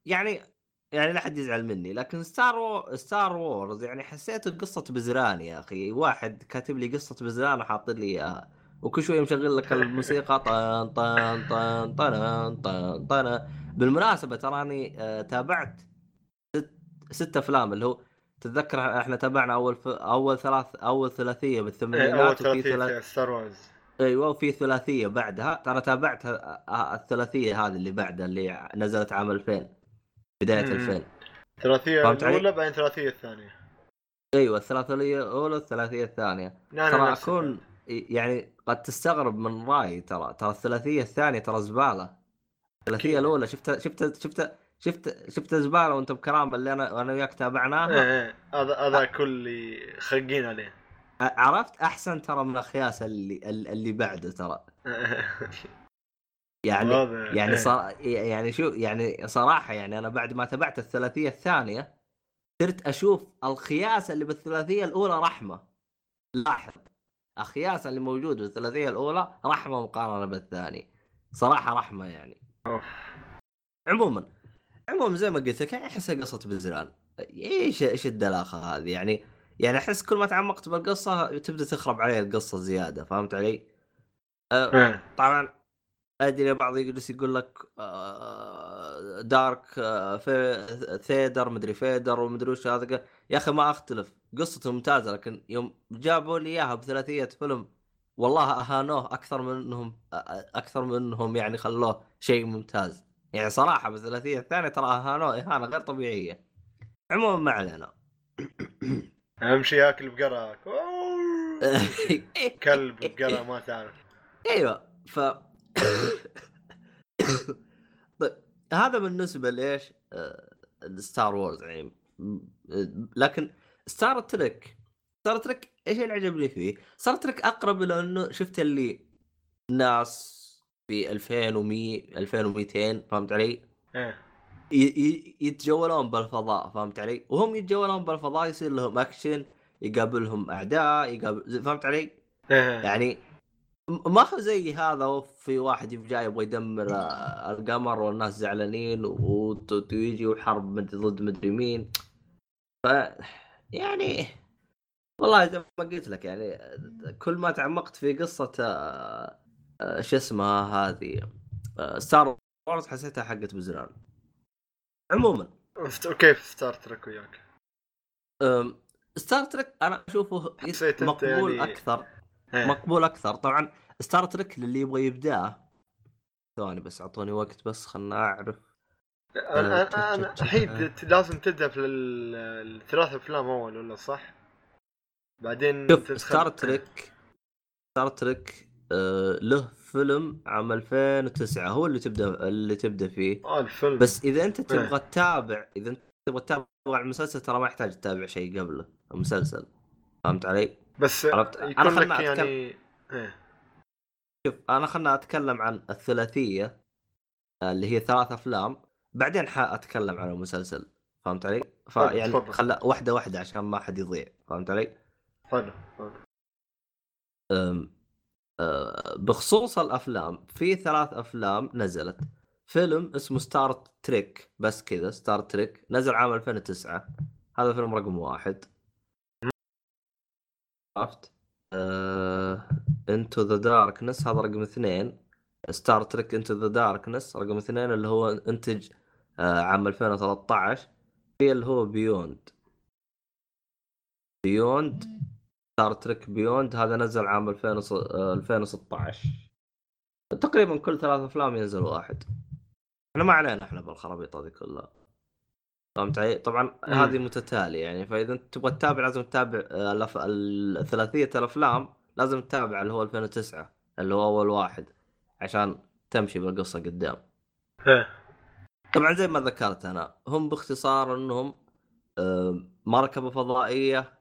يعني يعني لا حد يزعل مني لكن Star و... Star Wars يعني حسيته قصه بزران يا أخي. واحد كاتب لي قصة بزران وحاط لي إياها وكل شوي مشغل لك الموسيقى طن طن طن طن طن طن. بالمناسبة تراني آه، تابعت ست, ست أفلام اللي هو تتذكر إحنا تابعنا أول ف... أول ثلاث أول ثلاثية إيه، أول بالثمانينات وفي ثلاث ثلاثيه ستار وورز أيوه وفي ثلاثية بعدها. ترى تابعت ه- ه- الثلاثية هذه اللي بعدها اللي نزلت عام 2000 بداية مم. 2000 ثلاثية؟ الأولى بعدين ثلاثية الثانية. أيوه الثلاثية الأولى والثلاثية الثانية. ترى أكون يعني قد تستغرب من رأيي ترى. ترى الثلاثية الثانية ترى زبالة. الثلاثية. الأولى شفت شفت شفت شفت شفت زبالة وأنت بكرام اللي أنا وأنا وياك تابعناها؟ إيه إيه هذا هذا كل خقين عليه. عرفت؟ أحسن ترى من اخياس اللي اللي بعده ترى. [LAUGHS] يعني. يعني. صار يعني شو يعني صراحة يعني أنا بعد ما تابعت الثلاثية الثانية صرت أشوف الخياس اللي بالثلاثية الأولى رحمة. لاحظ. الخياس اللي موجود بالثلاثية الأولى رحمة مقارنة بالثاني. صراحة رحمة يعني. عموما عموما زي ما قلت لك احسها قصة بزران. إيش إيش الدلاخة هذه؟ يعني يعني أحس كل ما تعمقت بالقصة تبدأ تخرب علي القصة زيادة فهمت علي؟ أه إيه. طبعا أدري بعض يجلس يقول لك آه، دارك آه، في ثيدر مدري فيدر ومدري وش هذا يا أخي ما أختلف قصته ممتازة لكن يوم جابوا لي إياها بثلاثية فيلم والله أهانوه أكثر من انهم أكثر من انهم يعني خلوه شيء ممتاز يعني صراحة بالثلاثيه الثانية ترى أهانوه إهانة غير طبيعية عموما ما علينا أهم شيء ياكل بقرة [LAUGHS] كلب بقرة ما تعرف أيوه ف [COUGHS] طيب هذا بالنسبة لإيش؟ Star Wars يعني لكن Star Trek Star Trek إيش اللي عجبني فيه؟ Star Trek أقرب إلى إنه شفت اللي ناس في 2100 2200 فهمت علي؟ إيه يتجولون بالفضاء فهمت علي؟ وهم يتجولون بالفضاء يصير لهم اكشن يقابلهم أعداء يقابل فهمت علي؟ إيه يعني ما هو زي هذا وفي واحد جاي يبغى يدمر آه، القمر والناس زعلانين ويجي وحرب ضد مدري مين ف يعني والله زي ما قلت لك يعني كل ما تعمقت في قصة آه، آه، شو اسمها هذه Star Wars حسيتها حقت بزران عموما وكيف Star Trek وياك؟ Star Trek أنا أشوفه مقبول يعني- أكثر إيه. مقبول أكثر طبعا Star Trek للي يبغى يبدأه ثواني بس أعطوني وقت بس خلنا أعرف أنا آه، أنا الحين ت- لازم تبدا في ال- الثلاث أفلام أول ولا صح؟ بعدين شوف Star Trek Star Trek له فيلم عام 2009 هو اللي تبدأ اللي تبدأ فيه آه الفيلم بس إذا أنت إيه. تبغى تتابع إذا أنت تبغى تتابع المسلسل ترى ما يحتاج تتابع شيء قبله المسلسل فهمت علي؟ بس عرفت؟ لك خلنا يعني إيه شوف أنا خلنا أتكلم عن الثلاثية آه، اللي هي ثلاث أفلام بعدين حاتكلم عن المسلسل فهمت علي؟ فيعني. خلا واحدة واحدة عشان ما حد يضيع فهمت علي؟ حلو حلو. بخصوص الأفلام في ثلاث أفلام نزلت. فيلم اسمه Star Trek بس كذا Star Trek نزل عام 2009 هذا فيلم رقم واحد. عرفت؟ Into the Darkness هذا رقم اثنين. Star Trek Into the Darkness رقم اثنين اللي هو انتج آه، عام 2013 في اللي هو Beyond Beyond Star Trek Beyond هذا نزل عام 2000 وص- آه، 2016 تقريبا كل ثلاث أفلام ينزل واحد. إحنا ما علينا إحنا بالخرابيط هذه كلها. فهمت علي؟ طبعا مم. هذه متتالية يعني فإذا أنت تبغى تتابع لازم تتابع آه، الثلاثية الأفلام لازم تتابع اللي هو 2009 اللي هو أول واحد عشان تمشي بالقصة قدام. إيه طبعا زي ما ذكرت أنا هم باختصار إنهم آه، مركبة فضائية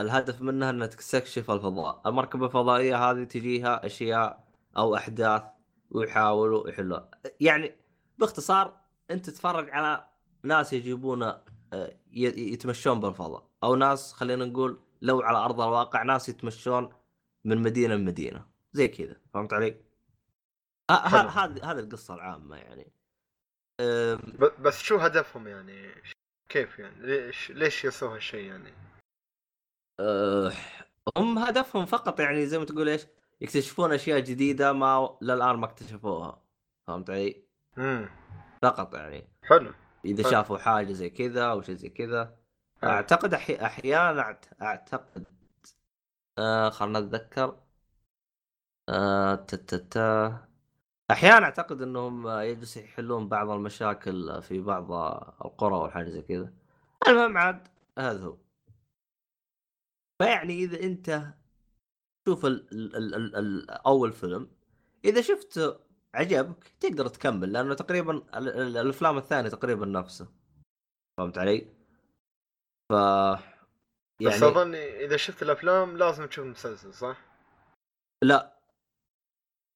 الهدف منها إنها تستكشف الفضاء، المركبة الفضائية هذه تجيها أشياء أو أحداث ويحاولوا يحلوها، يعني باختصار أنت تتفرج على ناس يجيبون آه، يتمشون بالفضاء. أو ناس خلينا نقول لو على أرض الواقع ناس يتمشون من مدينة لمدينة. زي كذا فهمت علي؟ هذه هذه القصة العامة يعني. بس شو هدفهم يعني؟ كيف يعني؟ ليش ليش يسووا هالشيء يعني؟ أه، هم هدفهم فقط يعني زي ما تقول إيش؟ يكتشفون أشياء جديدة ما للآن ما اكتشفوها. فهمت علي؟ امم فقط يعني. حلو. إذا طيب. شافوا حاجة زي كذا أو شيء زي كذا. حلو. أعتقد أحي... أحيانا أعتقد آه خلنا نتذكر. آه تتتا أحيانا أعتقد إنهم يجلسوا يحلون بعض المشاكل في بعض القرى والحاجة زي كذا. المهم عاد هذا هو. فيعني إذا أنت شوف ال... ال... ال... ال... ال... أول فيلم إذا شفت عجبك تقدر تكمل لأنه تقريبا ال... ال... الأفلام الثانية تقريبا نفسه فهمت علي؟ ف يعني بس اظن إذا شفت الأفلام لازم تشوف المسلسل صح؟ لا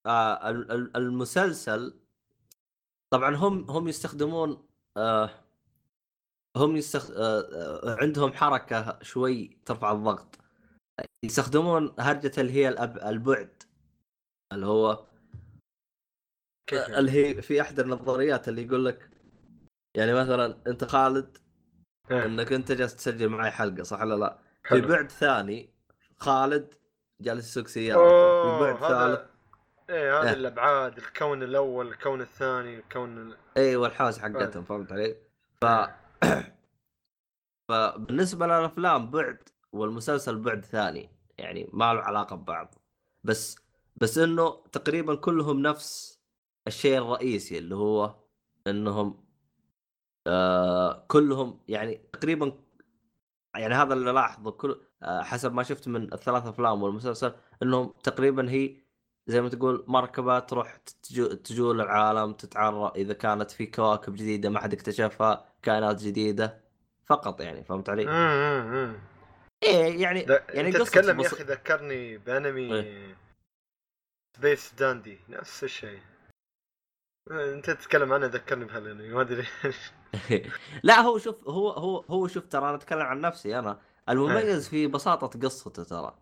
آه ال- ال- المسلسل طبعا هم هم يستخدمون آه هم يستخ... آه آه عندهم حركة شوي ترفع الضغط يستخدمون هرجة اللي هي الأب... البعد اللي هو كيف يعني؟ اللي هي في احدى النظريات اللي يقول لك يعني مثلا أنت خالد إيه، إنك أنت جالس تسجل معي حلقة صح ولا لا؟ في. بعد ثاني خالد جالس يسوق سياره في بعد ثالث هذا إيه هذه إيه. الأبعاد الكون الأول الكون الثاني الكون ال... أيوه الحواس حقتهم فهمت علي؟ ف [COUGHS] فبالنسبة للأفلام بعد والمسلسل بعد ثاني يعني ما له علاقة ببعض. بس بس إنه تقريبا كلهم نفس الشيء الرئيسي اللي هو إنهم آه كلهم يعني تقريبا يعني هذا اللي لاحظه كل آه حسب ما شفت من الثلاث أفلام والمسلسل إنهم تقريبا هي زي ما تقول مركبة تروح تجو تجول العالم تتعرى. إذا كانت في كواكب جديدة ما حد اكتشفها كائنات جديدة فقط يعني فهمت علي؟ امم امم إيه يعني يعني أنت تتكلم يا بص- أخي ذكرني بأنمي إيه. سبيس داندي نفس الشيء. إيه، أنت تتكلم عنه ذكرني بهالأنمي ما أدري. [LAUGHS] لا هو شوف هو هو هو شوف ترى أنا أتكلم عن نفسي أنا. المميز في بساطة قصته ترى.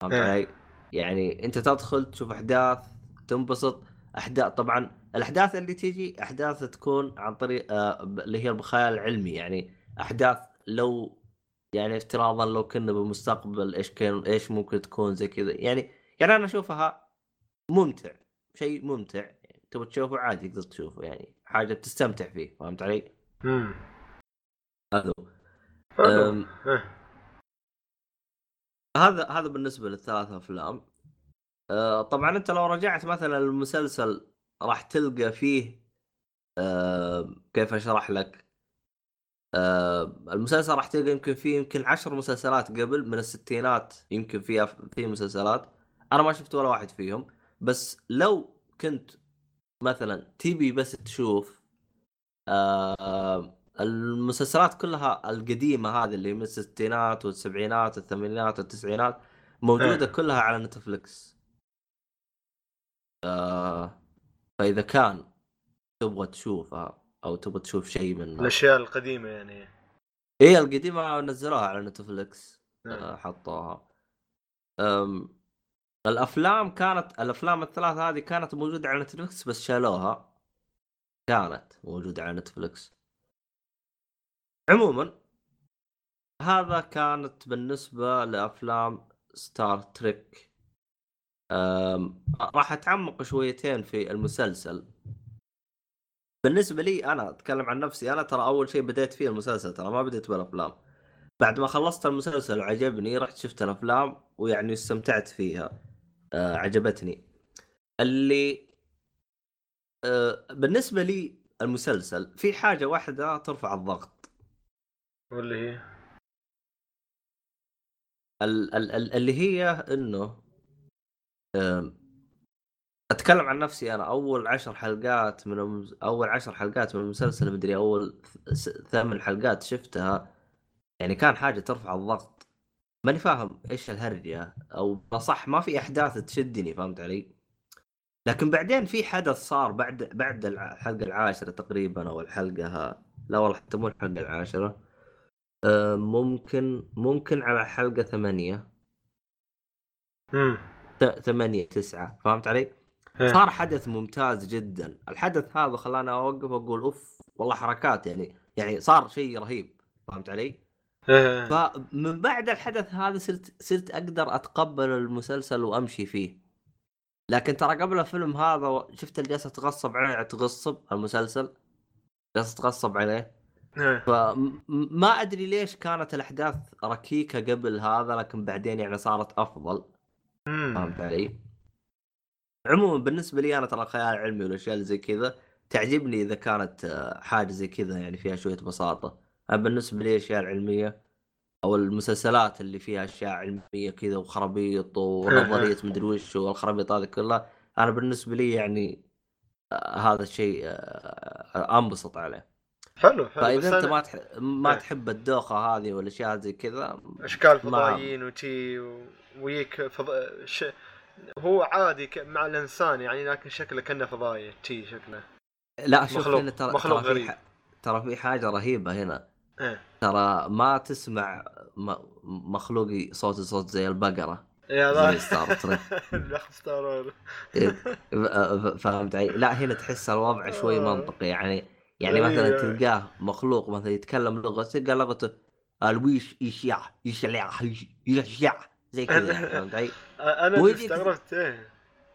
فهمت إيه. علي؟ يعني انت تدخل تشوف احداث تنبسط. أحداث طبعا الأحداث اللي تيجي أحداث تكون عن طريق آه اللي هي بخيال علمي يعني أحداث لو يعني افتراضا لو كنا بالمستقبل إيش كان إيش ممكن تكون زي كذا. يعني يعني أنا أشوفها ممتع شيء ممتع. يعني تبغى تشوفه عادي تقدر تشوفه يعني حاجة تستمتع فيه فهمت علي؟ امم هذا هو. حلو أم، إيه. هذا هذا بالنسبة للثلاث أفلام. آه، طبعا أنت لو رجعت مثلا المسلسل راح تلقى فيه آه، كيف أشرح لك؟ آه، المسلسل راح تلقى يمكن فيه يمكن عشر مسلسلات قبل من الستينات يمكن فيها في مسلسلات. أنا ما شفت ولا واحد فيهم. بس لو كنت مثلا تبي بس تشوف المسلسلات كلها القديمة هذه اللي من الستينات والسبعينات والثمانينات والتسعينات موجودة إيه. كلها على نتفلكس آه، فإذا كان تبغى تشوفها أو تبغى تشوف شيء من الأشياء القديمة يعني. إيه القديمة نزلوها على نتفلكس إيه. آه، حطوها. أم الأفلام كانت الأفلام الثلاث هذه كانت موجودة على Netflix بس شالوها. كانت موجودة على Netflix عموما هذا كانت بالنسبة لأفلام Star Trek راح أتعمق شويتين في المسلسل. بالنسبة لي أنا أتكلم عن نفسي أنا ترى أول شيء بديت فيه المسلسل ترى ما بديت بالأفلام. بعد ما خلصت المسلسل وعجبني رحت شفت الأفلام ويعني استمتعت فيها. آه عجبتني. اللي آه بالنسبة لي المسلسل في حاجة واحدة ترفع الضغط. واللي هي ال- ال- ال- اللي هي إنه أتكلم عن نفسي أنا أول عشر حلقات من. أول عشر حلقات من المسلسل مدري أول ثمان حلقات شفتها يعني كان حاجة ترفع الضغط ماني فاهم إيش الهرجة أو صح ما في أحداث تشدني فهمت علي؟ لكن بعدين في حدث صار بعد بعد الحلقة العاشرة تقريبا أو الحلقة ها لا والله حتى مو الحلقة العاشرة آه، ممكن ممكن على حلقة ثمانية امم ت- ثمانية تسعة فهمت علي؟ إيه. صار حدث ممتاز جدا الحدث هذا خلاني أوقف وأقول أوف والله حركات يعني يعني صار شيء رهيب فهمت علي؟ إيه. فمن بعد الحدث هذا صرت صرت أقدر أتقبل المسلسل وأمشي فيه لكن ترى قبل الفيلم هذا شفت اللي جالسه تغصب عليه تغصب المسلسل جالسه تغصب عليه. فما ادري ليش كانت الاحداث ركيكه قبل هذا لكن بعدين يعني صارت افضل. فهمت علي؟ عموما بالنسبة لي أنا ترى الخيال العلمي والاشياء زي كذا تعجبني اذا كانت آه، حاجة زي كذا يعني فيها شوية بساطه أنا بالنسبة لي الاشياء العلميه أو المسلسلات اللي فيها اشياء علميه كذا وخرابيط ونظريه مدري وش والخرابيط هذه كلها أنا بالنسبة لي يعني آه، هذا الشيء آه، انبسط عليه حلو حلو فاذا أنت أنا ما تح... ما إيه. تحب الدوخة هذه والأشياء زي كذا أشكال فضائيين وتي و- ويك فض... ش... هو عادي ك... مع الإنسان يعني لكن شكله كأنه فضائي تي شكله لا شوف مخلوق- هنا ترى مخلوق ترى في غريب. ح... ترى في حاجة رهيبة هنا إيه ترى ما تسمع م... مخلوقي صوت صوت زي البقرة يا ستار تريك ستار إيه، فهمت علي؟ لا هنا تحس الوضع شوي آه. منطقي يعني يعني مثلا إيه. تلقاه مخلوق مثلا يتكلم لغة تلقى لغته الويش يشيع يشلع يشيع زي كذا فهمت علي؟ [LAUGHS] أنا استغربت إيه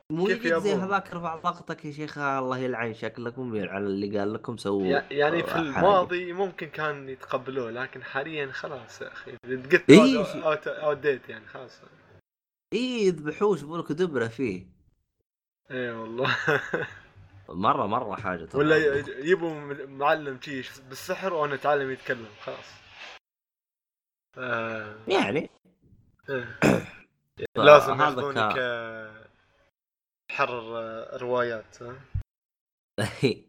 مو يجيك زي؟ هذاك رفع ضغطك يا شيخ الله يلعن شكلكم يلعن اللي قال لكم سووا يع- يعني في حاجة. الماضي ممكن كان يتقبلوه لكن حاليا خلاص يا أخي قلت إيه. اوت اوت ديت يعني خلاص اي يذبحوش يقولك دبرة فيه إيه والله [LAUGHS] مره مرة حاجة ترى. ولا ي- يجيبوا معلم شي بالسحر وأنا أتعلم يتكلم خلاص آه. يعني إيه. لازم هذا آه، حرر آه، روايات ها؟ [LAUGHS]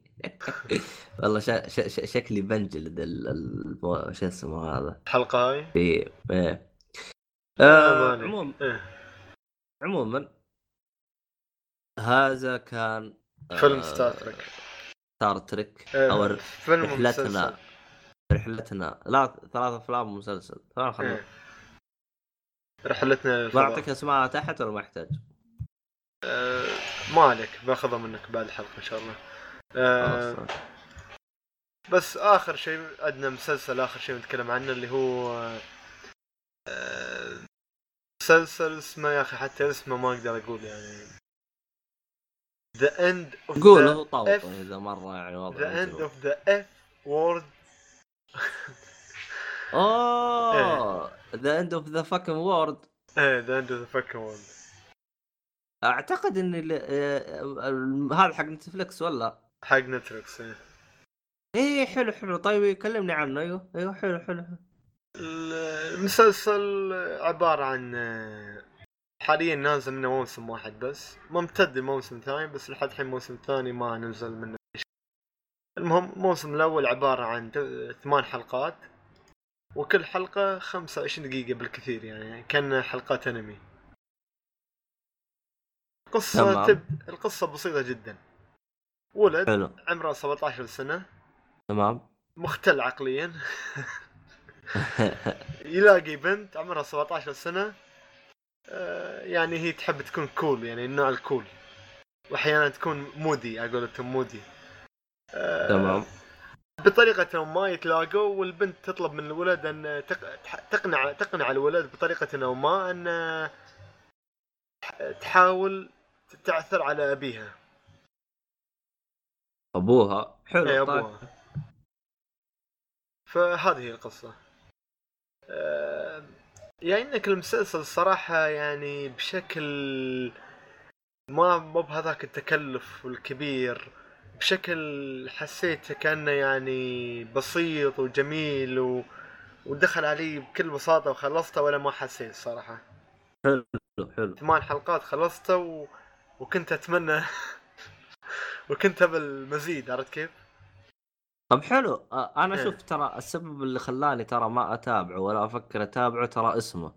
والله شا... شا... شا... شكلي بنجلد ال... ال... شو اسمه هذا الحلقة هاي في إيه آه، آه. عموما إيه. عموما هذا كان آه، فيلم Star Trek Star Trek أو فيلم رحلتنا. رحلتنا. لا ثلاث أفلام ومسلسل. ثلاث خلنا إيه. رحلتنا. أعطيك أسماء تحت ولا ما يحتاج؟ آه، ما عليك. باخذها منك بعد الحلقة إن شاء الله. خلاص بس آخر شيء عندنا مسلسل آخر شيء نتكلم عنه اللي هو آه، مسلسل اسمه يا أخي حتى اسمه ما أقدر أقول يعني. The End of قول هو F- طوط إذا مرة يعني وضع ذا اند. اوف ذا اف وورد اوه ذا اند اوف ذا فاكن وورد إيه ذا اند اوف ذا فاكن وورد أعتقد إن آه، ال- هذا حق Netflix ولا؟ حق Netflix إيه. إيه حلو حلو طيب كلمني عنه أيوه أيوه حلو حلو حلو. المسلسل عبارة عن حاليا نازل منه موسم واحد بس. ممتد الموسم الثاني بس لحد الحين الموسم الثاني ما نزل منه. المهم الموسم الأول عبارة عن ثمان حلقات. وكل حلقة 25 دقيقة بالكثير يعني كأن حلقات أنمي. قصة. تب... القصة بسيطة جدا. ولد حلو. عمره 17 سنة. تمام. مختل عقليا. [LAUGHS] يلاقي بنت عمرها 17 سنة. يعني هي تحب تكون كول يعني النوع الكول وأحيانا تكون مودي على قولتهم مودي آه، تمام. بطريقة ما يتلاقوا والبنت تطلب من الولد أن تقنع تقنع الولد بطريقة أو ما أن تح- تحاول تعثر على أبيها. أبوها؟ حلو اي طيب. أبوها. فهذه هي القصة. آه، يعني إنك المسلسل صراحة يعني بشكل ما مو بهذاك التكلف الكبير بشكل حسيت كأنه يعني بسيط وجميل و... ودخل علي بكل بساطة وخلصته ولا ما حسيت صراحة حلو حلو ثمان حلقات خلصته و... وكنت أتمنى [LAUGHS] وكنت بالمزيد عرفت كيف؟ طب حلو. آه، أنا إيه. شوف ترى السبب اللي خلاني ترى ما أتابعه ولا أفكر أتابعه ترى اسمه.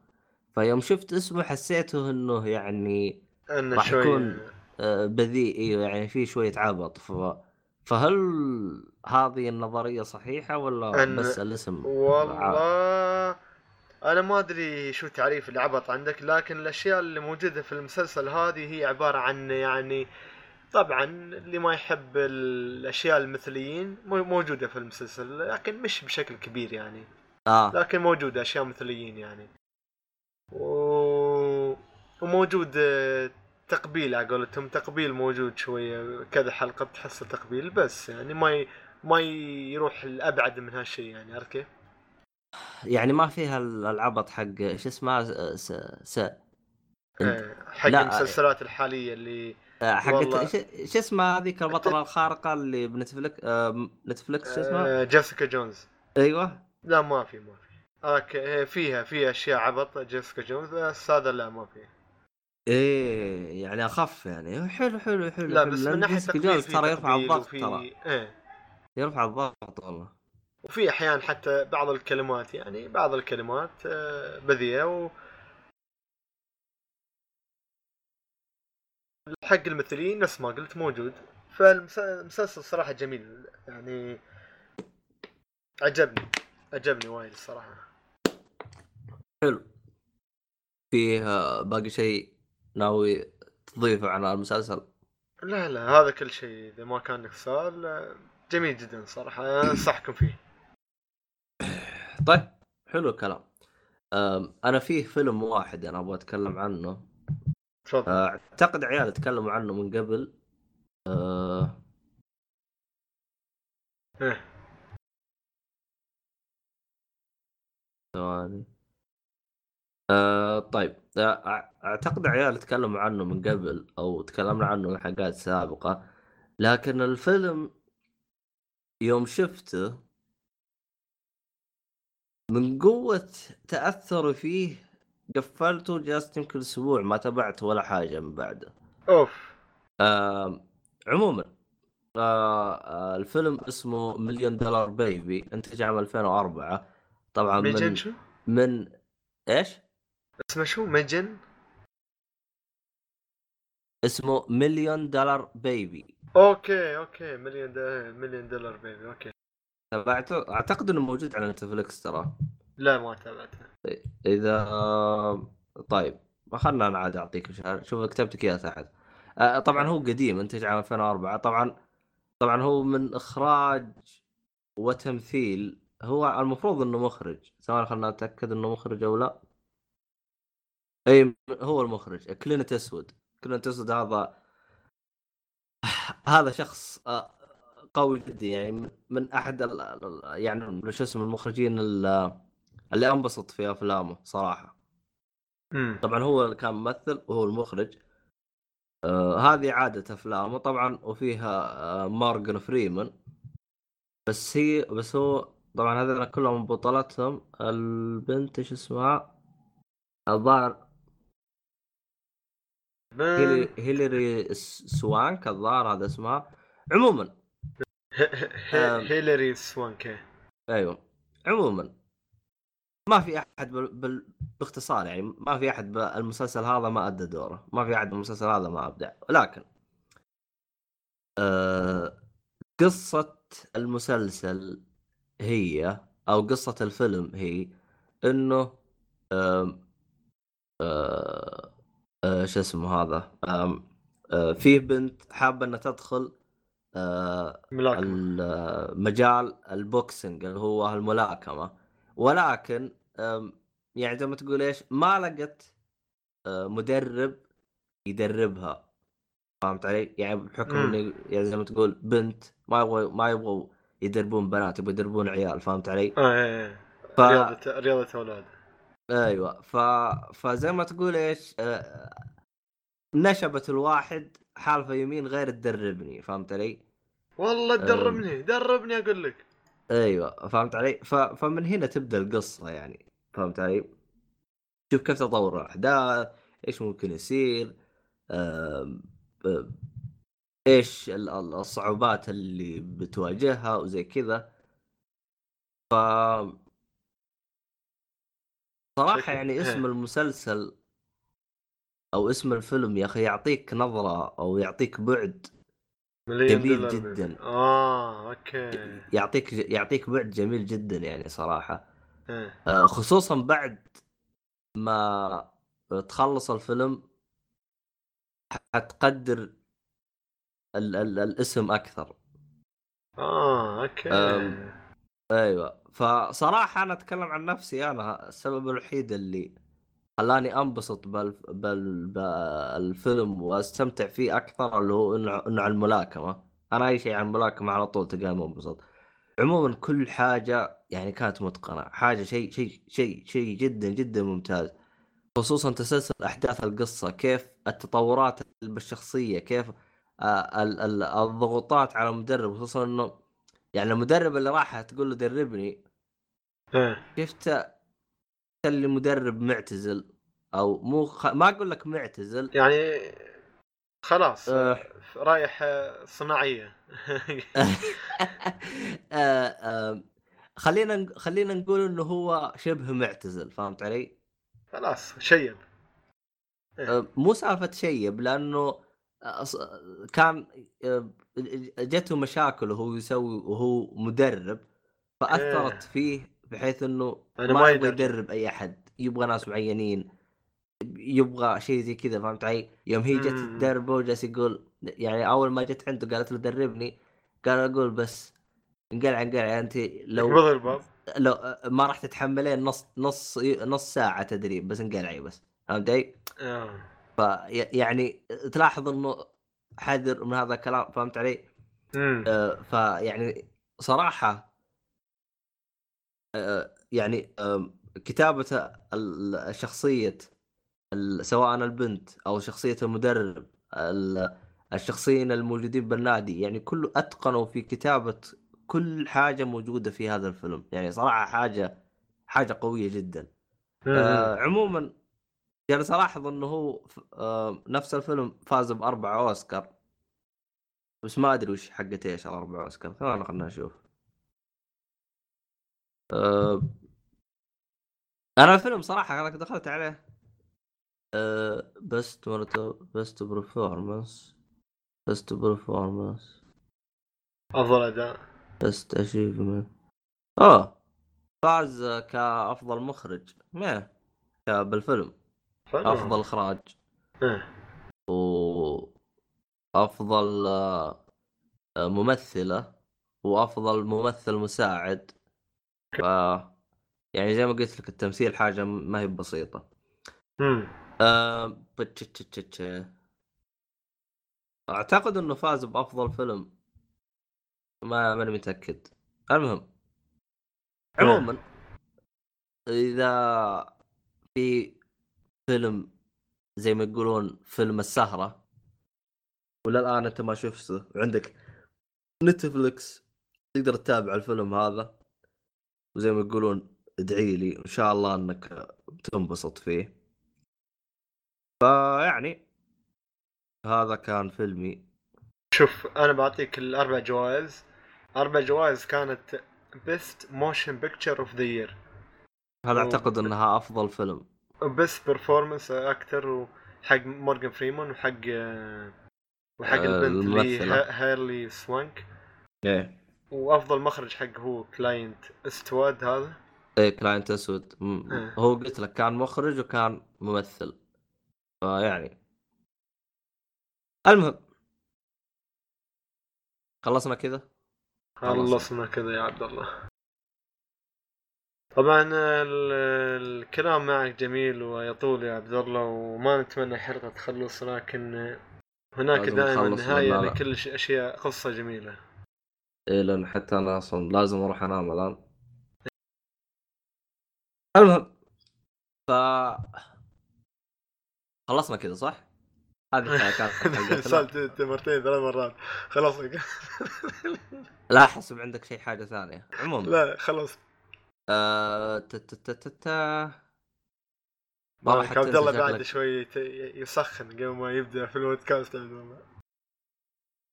فيوم شفت اسمه حسيته إنه يعني إنه راح يكون- آه، بذيء. إيوه يعني في شوية عبط ف فهل هذه النظرية صحيحة ولا أن- بس الاسم والله أنا ما أدري شو تعريف العبط عندك لكن الأشياء اللي موجودة في المسلسل هذه هي عبارة عن يعني طبعا اللي ما يحب الأشياء المثليين مو- موجودة في المسلسل لكن مش بشكل كبير يعني آه لكن موجودة أشياء مثليين يعني و... وموجود آه، تقبيل على قولتهم تقبيل موجود شوية كذا حلقة بتحصل تقبيل بس يعني ما ي... ما يروح الابعد من هالشيء يعني عرفت كيف؟ يعني ما فيها ال- العبط حق شو اسمه س... س... س... آه، حق لا. المسلسلات الحالية اللي آه، حقت. شو اسمها هذيك البطلة الخارقة اللي ب Netflix آه Netflix شو اسمها؟ آه، جيسيكا جونز. أيوه. لا ما في ما في. okay فيها فيها أشياء عبط جيسيكا جونز. بس هذا لا ما فيه إيه يعني أخف يعني. حلو حلو حلو. لا. بس من ناحية في ترى يرفع الضغط ترى. إيه. يرفع الضغط والله. وفي أحيان حتى بعض الكلمات يعني بعض الكلمات آه، بذيئة حق الممثلين نفس ما قلت موجود. فالمسلسل صراحة جميل يعني عجبني عجبني وايد الصراحة. حلو. فيه آه، باقي شيء ناوي تضيفه عن المسلسل؟ لا لا هذا كل شيء إذا ما كان لك سؤال آه، جميل جدا صراحة أنصحكم فيه. طيب حلو الكلام. أنا فيه فيلم واحد أنا أبغى أتكلم عنه. تفضل. أعتقد عيال تكلموا عنه من قبل. أه، إيه. ثواني. أه، طيب. أع- أعتقد عيال تكلموا عنه من قبل أو تكلمنا عنه من حلقات سابقة. لكن الفيلم يوم شفته من قوة تأثري فيه قفلته جلست يمكن أسبوع ما تابعت ولا حاجة من بعده أوف آه عموما آه آه الفيلم اسمه Million Dollar Baby انتج عام 2004 طبعا ميجن من شو؟ من إيش؟ اسمه شو؟ ميجن؟ اسمه مليون دولار بيبي أوكي أوكي مليون دولار مليون دولار بيبي أوكي تابعته أعتقد إنه موجود على Netflix ترى لا ما تابعته إذا طيب خلنا أنا عاد أعطيك شوف كتبت اياه تحت. آه، طبعا هو قديم انتج عام 2004 طبعا طبعا هو من إخراج وتمثيل هو المفروض إنه مخرج. ثواني خلنا نتاكد إنه مخرج أو لا. أي هو المخرج كلينت إيستوود. كلينت إيستوود هذا هذا شخص آه، قوي جدا يعني من- أحد يعني شو اسمه المخرجين ال- اللي أنبسط في أفلامه صراحة. امم طبعا هو اللي كان ممثل وهو المخرج. آه هذه عادة أفلامه طبعا وفيها آه مارجن فريمان. بس هي بس هو طبعا هذول كلهم بطلتهم. البنت إيش اسمها؟ الظاهر هيلي هيلاري سوانك الظاهر هذا اسمها. عموما. [LAUGHS] هيلاري سوانكي أيوه. عموما ما في أحد بال... بال... باختصار يعني ما في أحد بالمسلسل هذا ما أدى دوره. ما في أحد بالمسلسل هذا ما أبدع. ولكن آه... قصة المسلسل هي أو قصة الفيلم هي إنه آم... آه... آه... شو اسمه هذا؟ آم... آه... فيه بنت حابة إنها تدخل آه... ملاكمة. ال- مجال البوكسنج اللي هو الملاكمة. ولكن يعني زي ما تقول إيش ما لقت أه، مدرب يدربها فهمت علي؟ يعني بحكم. إني يعني زي ما تقول بنت ما يبغوا ما يبغوا يدربون بنات يبغوا يدربون عيال فهمت علي؟ آه إيه إيه ف... رياضة رياضة أولاد أيوه ف... فزي ما تقول إيش أه... نشبت الواحد حالفه يمين غير تدربني فهمت علي؟ والله دربني دربني أقول لك أيوه فهمت علي؟ ف... فمن هنا تبدأ القصة يعني فهمت علي؟ شوف كيف تطور الاحداث إيش ممكن يصير آم، آم، إيش ال- ال- الصعوبات اللي بتواجهها وزي كذا ف صراحة يعني اسم. المسلسل أو اسم الفيلم يا أخي يعطيك نظرة أو يعطيك بعد جميل جداً. آه أوكي يعطيك يعطيك بعد جميل جدا يعني صراحة إيه. آه، خصوصا بعد ما تخلص الفيلم حتقدر ال ال الاسم أكثر آه أوكي أم. أيوه فصراحة أنا أتكلم عن نفسي أنا السبب الوحيد اللي خلاني أنبسط بال... بال... بالفيلم وأستمتع فيه أكثر اللي هو إنه عن الملاكمة. أنا أي شيء عن الملاكمة على طول تلقاني منبسط. عموما كل حاجة يعني كانت متقنة. حاجة شيء شيء شيء شيء جدا جدا ممتاز. خصوصا تسلسل أحداث القصة كيف التطورات بالشخصية كيف آه، ال- ال- الضغوطات على المدرب. خصوصا إنه يعني المدرب اللي راح تقول له دربني. إيه. شفت اللي مدرب معتزل أو مو خ... ما أقول لك معتزل. يعني خلاص آه. رايح صناعية. [LAUGHS] آه، آه، خلينا خلينا نقول إنه هو شبه معتزل فهمت علي؟ خلاص شيب. آه، مو سالفة شيب لأنه كان آه، جته مشاكل وهو يسوي وهو مدرب فأثرت فيه بحيث إنه ما يبغى يدرب. أي أحد يبغى ناس معينين يبغى شيء زي كذا فهمت علي؟ يوم هي جت. تدربه جالس يقول يعني أول ما جت عنده قالت له دربني قال أقول بس انقلع انقلع أنت لو لو ما راح تتحملين نص نص نص ساعة تدريب بس انقلعي بس فهمت علي؟ آه. فيعني تلاحظ إنه حذر من هذا الكلام فهمت علي؟ آه، فيعني صراحة يعني الشخصيه ال- سواء البنت أو شخصية المدرب ال- الشخصيين الموجودين بالنادي يعني كله أتقنوا في كتابة كل حاجة موجودة في هذا الفيلم. يعني صراحة حاجة حاجة قوية جدا. آه. عموما جالس الاحظ انه هو آه نفس الفيلم فاز باربع أوسكار بس ما أدري وش حقت إيش الاربع أوسكار خلينا خلنا نشوف. آه أنا الفيلم صراحة أنا دخلت عليه best مرتو best performance best performance أفضل أداء. best achievement آه فاز كأفضل مخرج. ما بالفيلم. أفضل إخراج. إيه. وافضل آه، آه، ممثلة. وأفضل ممثل مساعد. ف يعني زي ما قلت لك التمثيل حاجة ما هي بسيطة. آه، بتش- أعتقد إنه فاز بأفضل فيلم. ما ماني متأكد. المهم. عموما إذا في فيلم زي ما يقولون فيلم السهرة ولا الان أنت ما شفته وعندك نتفلكس تقدر تتابع الفيلم هذا. وزي ما يقولون ادعي لي إن شاء الله إنك بتنبسط فيه. فيعني هذا كان فيلمي. شوف أنا بعطيك الأربع جوائز. أربع جوائز كانت best motion picture of the year هذا أوه. أعتقد إنها أفضل فيلم؟ و best performance actor وحق مورجان فريمان وحق وحق البنت اللي هيلاري سوانك. إيه. وأفضل مخرج حق هو كلينت إيستوود هذا. إيه كلينت إيستوود إيه. هو قلت لك كان مخرج وكان ممثل. فيعني المهم. خلصنا كذا؟ خلص. خلصنا كذا يا عبد الله. طبعا ال- الكلام معك جميل ويطول يا عبد الله وما نتمنى الحلقة تخلص لكن هناك دائما نهاية؟ لكل أشياء قصة جميلة. إيه لأن حتى أنا أصلا لازم أروح أنام الآن. المهم. ف خلصنا كذا صح؟ هذه كانت [LAUGHS] سالت مرتين ثلاث مرات. خلاص [LAUGHS] لا احسب عندك شيء حاجة ثانية. عموما. لا خلاص آه... والله حتى عبد الله بعد شوي يسخن قبل ما يبدأ في البودكاست الله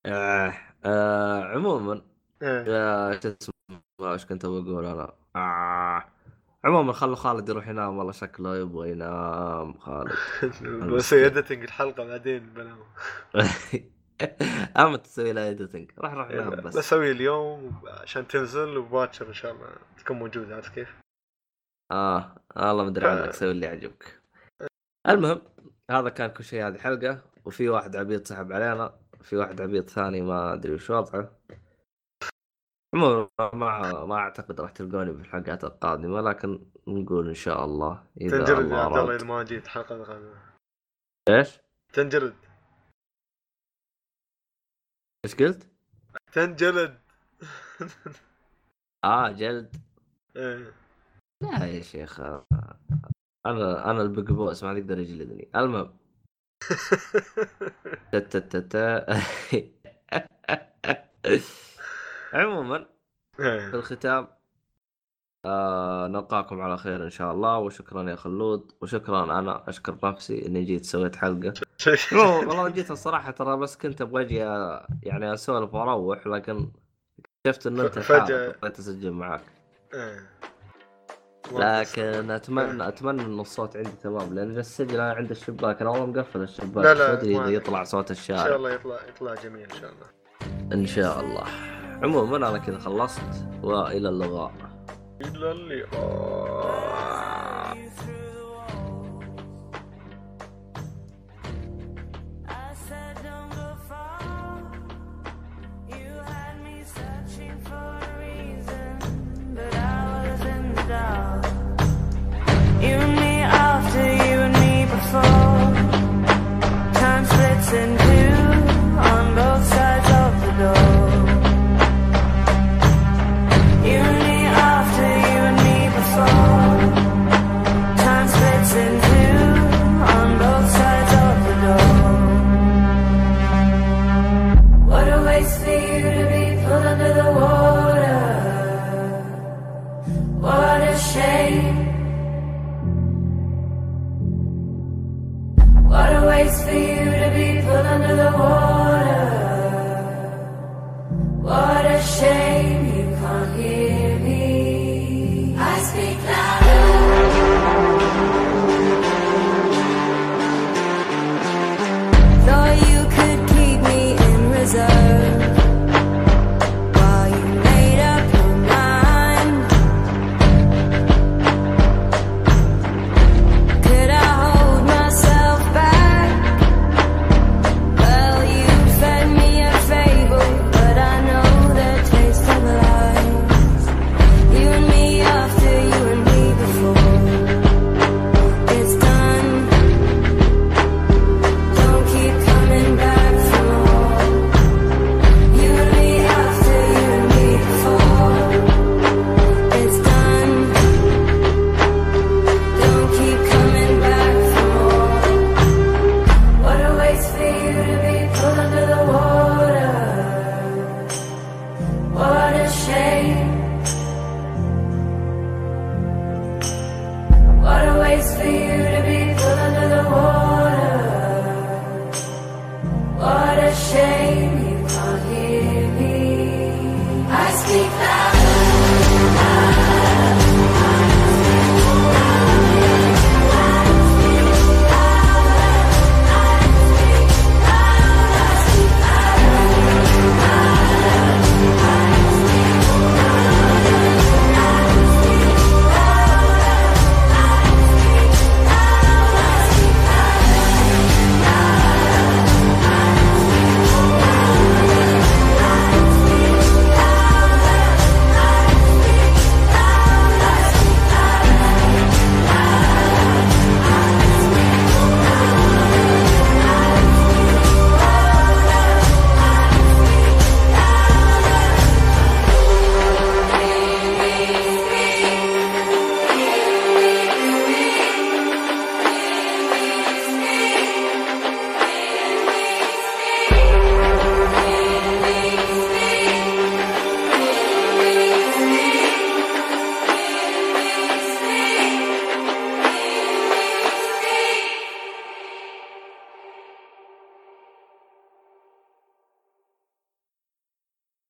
آه... آه... عموما. شو اسمه؟ أيش كنت بقول أنا؟ آه... عموما خلوا خالد يروح ينام والله شكله يبغى ينام خالد. [LAUGHS] بس editing الحلقة بعدين بنام. [LAUGHS] أما تسوي لها editing راح راح نام بس. بس بسوي اليوم عشان تنزل وباكر إن شاء الله. تكون موجوده عرفت كيف؟ آه. والله ما أدري عنك سوي اللي يعجبك. المهم هذا كان كل شيء هذه حلقه وفي واحد عبيط سحب علينا في واحد عبيط ثاني ما أدري وش وضعه. عموما ما ما أعتقد راح تلقوني في الحلقات القادمة لكن نقول إن شاء الله إذا تنجرد يا عبد الله إذا ما جيت الحلقة القادمة إيش؟ تنجرد إيش قلت؟ تنجلد [LAUGHS] آه جلد إيه. لا يا شيخ أنا أنا ال big boss ما يقدر يجلدني المهم [LAUGHS] تا- تا- تا- تا. [LAUGHS] عموما في إيه. الختام آه نلقاكم على خير إن شاء الله وشكرا يا خلود وشكرا أنا أشكر نفسي إني جيت سويت حلقة. [LAUGHS] والله جيت الصراحة ترى بس كنت أبغى أجي يعني أسولف وأروح لكن اكتشفت إن أنت فجأة أسجل معاك. إيه. لكن أتمنى أتمنى إن الصوت عندي تمام لأن جالس اسجل أنا عند الشباك أنا والله مقفل الشباك لا، لا، ما أدري إذا يطلع صوت إن شاء الشارع الله يطلع يطلع جميل إن شاء الله. إن شاء الله. عموما أنا كذا خلصت. وإلى اللقاء. إلى اللقاء.